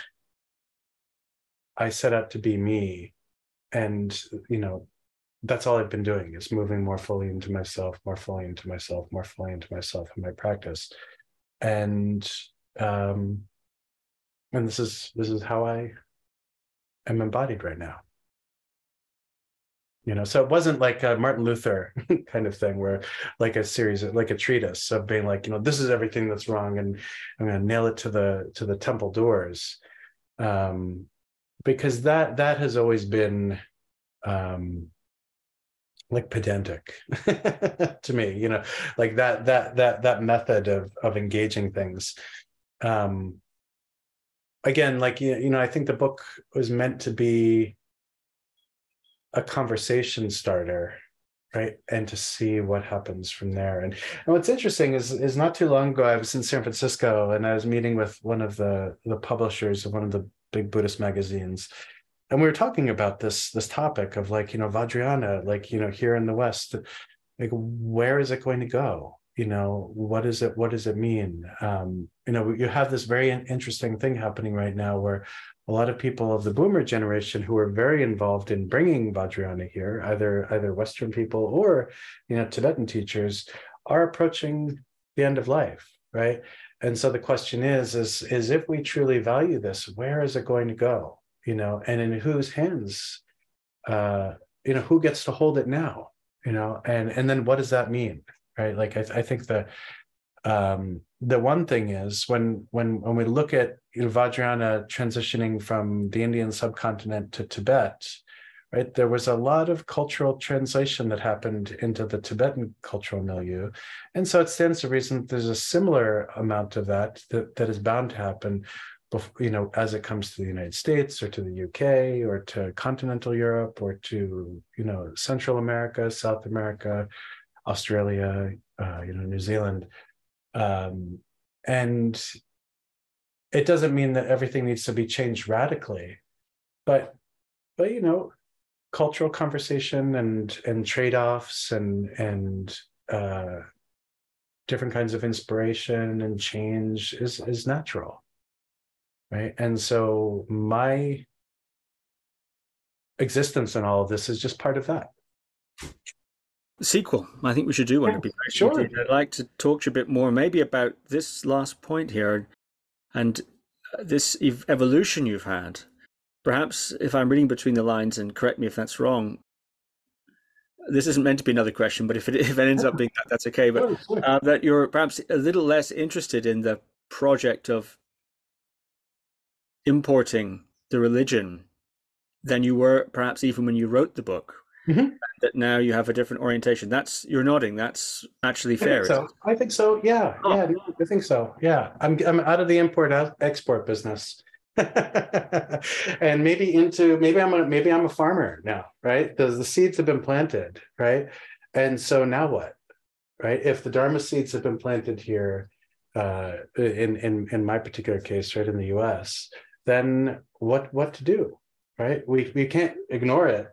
I set out to be me, and you know that's all I've been doing is moving more fully into myself, more fully into myself, more fully into myself in my practice. And um, and this is this is how i am embodied right now. You know so it wasn't like a martin luther *laughs* kind of thing where like a series of, like a treatise of being like you know this is everything that's wrong and i'm going to nail it to the to the temple doors. Um because that that has always been um like pedantic *laughs* to me you know like that that that that method of of engaging things. Um again, like you know, I think the book was meant to be a conversation starter, right? And to see what happens from there. And, and what's interesting is is not too long ago I was in San Francisco and I was meeting with one of the the publishers of one of the big Buddhist magazines. And we were talking about this this topic of like, you know, Vajrayana, like, you know, here in the West, like where is it going to go? You know what is it what does it mean? Um, you know you have this very interesting thing happening right now where a lot of people of the boomer generation who are very involved in bringing vajrayana here either either western people or you know tibetan teachers are approaching the end of life right? And so the question is is is if we truly value this where is it going to go you know and in whose hands uh, you know, who gets to hold it now? You know, and and then what does that mean, right? Like I, I think the um, the one thing is when when when we look at Vajrayana transitioning from the Indian subcontinent to Tibet, right? There was a lot of cultural translation that happened into the Tibetan cultural milieu. And so it stands to reason there's a similar amount of that that, that is bound to happen, you know, as it comes to the United States or to the UK or to continental Europe or to, you know, Central America, South America, Australia, uh, you know, New Zealand. Um, and it doesn't mean that everything needs to be changed radically, but but you know cultural conversation and and trade-offs and and uh, different kinds of inspiration and change is is natural right and so my existence in all of this is just part of that sequel i think we should do one yeah, sure i'd like to talk to you a bit more maybe about this last point here and this ev- evolution you've had perhaps if I'm reading between the lines, and correct me if that's wrong, this isn't meant to be another question, but if it *laughs* if it ends up being that, that's okay. But uh, that you're perhaps a little less interested in the project of importing the religion than you were perhaps even when you wrote the book. Mm-hmm. That now you have a different orientation. That's you're nodding. That's actually fair. I think so. I think so. Yeah, oh. yeah, I think so. Yeah, I'm I'm out of the import export business. *laughs* and maybe into maybe I'm a maybe I'm a farmer now, right? Because the seeds have been planted, right? And so now what? Right? If the Dharma seeds have been planted here, uh, in in in my particular case, right in the U.S., then what what to do? Right? We we can't ignore it,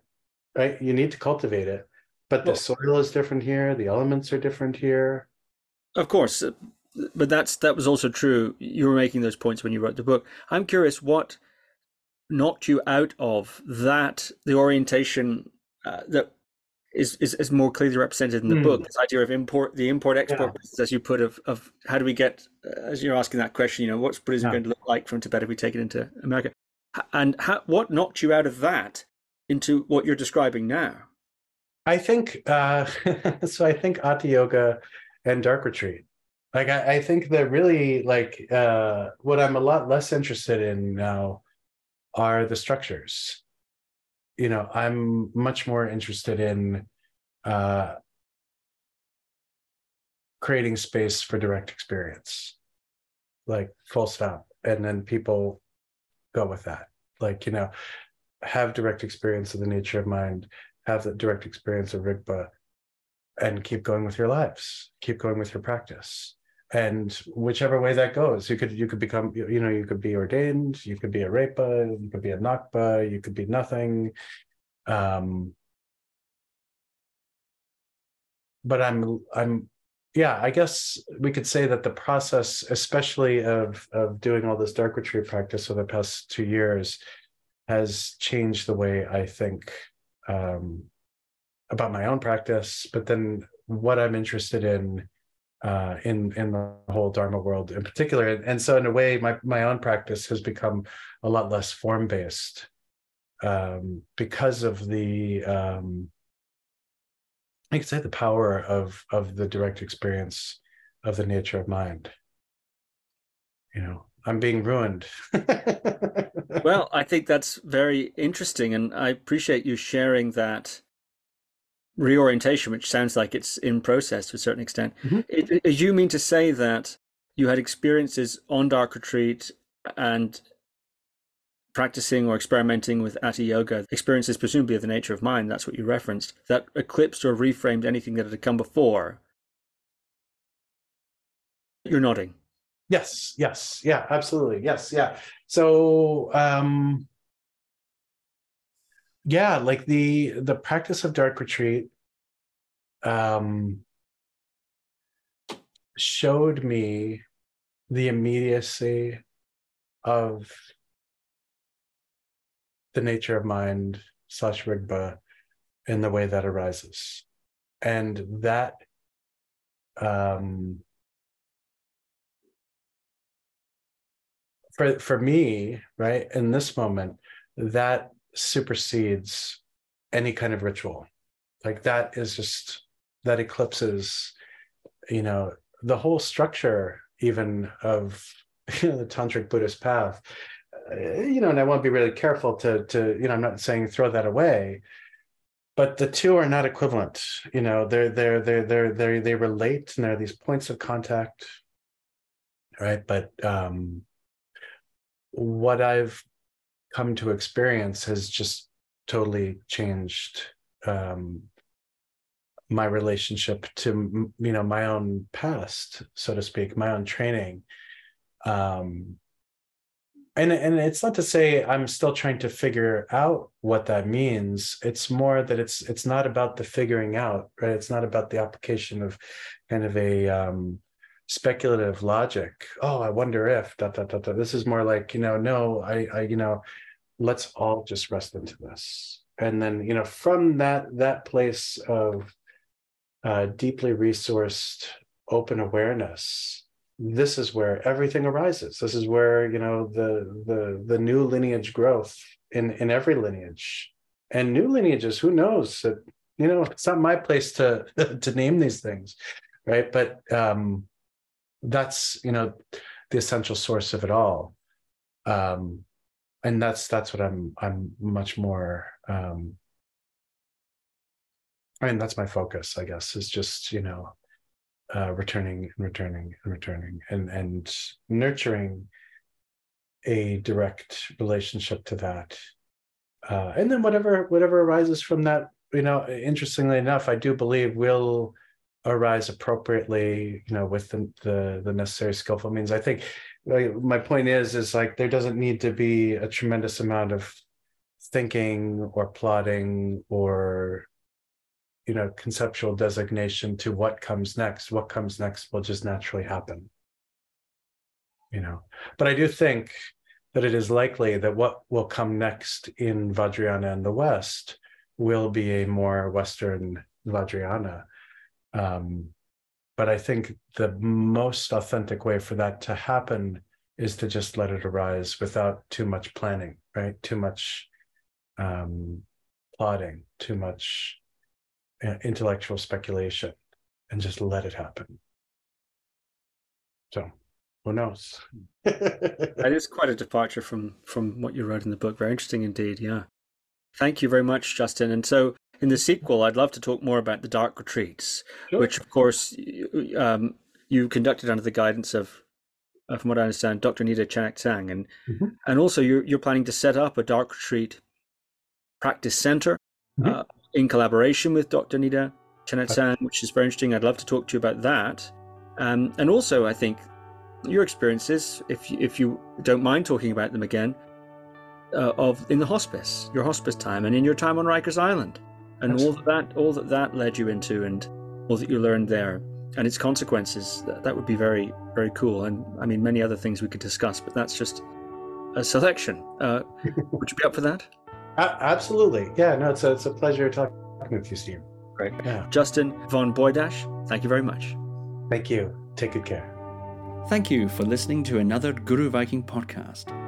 right? You need to cultivate it, but the soil is different here. The elements are different here. Of course, but that's that was also true. You were making those points when you wrote the book. I'm curious what knocked you out of that the orientation uh, that is, is is more clearly represented in the mm. book. This idea of import, the import export, yeah. as you put, of of how do we get, uh, as you're asking that question, you know, what's Buddhism yeah. going to look like from Tibet if we take it into America, and how, what knocked you out of that into what you're describing now? I think uh, *laughs* so. I think Ati Yoga and Dark Retreat like I, I think that really like uh what i'm a lot less interested in now are the structures you know i'm much more interested in uh creating space for direct experience like full stop and then people go with that like you know have direct experience of the nature of mind have the direct experience of rigpa and keep going with your lives keep going with your practice. And whichever way that goes you could you could become you know you could be ordained you could be a repa you could be a nakpa you could be nothing. Um but i'm i'm yeah i guess we could say that the process especially of of doing all this dark retreat practice over the past two years has changed the way i think um about my own practice but then what i'm interested in uh, in in the whole Dharma world in particular. And so, in a way, my my own practice has become a lot less form based um, because of the um, I could say the power of of the direct experience of the nature of mind. You know, I'm being ruined. *laughs* well, I think that's very interesting, and I appreciate you sharing that reorientation, which sounds like it's in process to a certain extent. Mm-hmm. It, it, you mean to say that you had experiences on Dark Retreat and practicing or experimenting with Ati Yoga, experiences presumably of the nature of mind, that's what you referenced, that eclipsed or reframed anything that had come before? You're nodding. Yes, yes, yeah, absolutely. Yes, yeah. So, um, yeah like the the practice of dark retreat um showed me the immediacy of the nature of mind slash rigpa in the way that arises and that um for for me right in this moment that supersedes any kind of ritual. Like that is just that eclipses, you know, the whole structure even of *laughs* you know the tantric Buddhist path. Uh, you know, and I want to be really careful to to you know I'm not saying throw that away, but the two are not equivalent. You know, they're they're they're they're they they relate and there are these points of contact, right? But um, what I've come to experience has just totally changed um, my relationship to you know my own past so to speak my own training. Um and and it's not to say i'm still trying to figure out what that means. It's more that it's it's not about the figuring out right? It's not about the application of kind of a um speculative logic. Oh i wonder if da, da, da, da. this is more like you know no i i you know let's all just rest into this. And then you know from that that place of uh, deeply resourced open awareness this is where everything arises. This is where you know the the the new lineage growth in in every lineage. And new lineages who knows? That you know it's not my place to *laughs* to name these things right? But um that's you know the essential source of it all um and that's that's what i'm i'm much more um I mean, that's my focus, I guess, is just, you know, uh, returning and returning and returning and, and nurturing a direct relationship to that. Uh, and then whatever, whatever arises from that, you know, interestingly enough, I do believe will arise appropriately, you know, with the, the, the necessary skillful means. I think like, my point is, is like, there doesn't need to be a tremendous amount of thinking or plotting or you know conceptual designation to what comes next. What comes next will just naturally happen you know. But i do think that it is likely that what will come next in vajrayana and the west will be a more western vajrayana um, but i think the most authentic way for that to happen is to just let it arise without too much planning right too much um, plotting too much uh, intellectual speculation and just let it happen. So who knows? *laughs* that is quite a departure from from what you wrote in the book. Very interesting indeed. Yeah. Thank you very much, Justin. And so in the sequel, I'd love to talk more about the dark retreats, sure. which of course um, you conducted under the guidance of, from what I understand, Dr. Nida Chenagtsang, and mm-hmm. and also you're you're planning to set up a dark retreat practice center mm-hmm. uh, in collaboration with Dr. Nida Chenagtsang, which is very interesting. I'd love to talk to you about that. Um, and also, I think your experiences, if you, if you don't mind talking about them again, uh, of in the hospice, your hospice time, and in your time on Rikers Island, and Absolutely. all that, all that that led you into, and all that you learned there, and its consequences. That, that would be very, very cool. And I mean, many other things we could discuss, but that's just a selection. Uh, *laughs* would you be up for that? absolutely. Yeah, no, it's a, it's a pleasure talking with you, Steve. Great. Yeah. Justin Von Bujdoss, thank you very much. Thank you. Take good care. Thank you for listening to another Guru Viking podcast.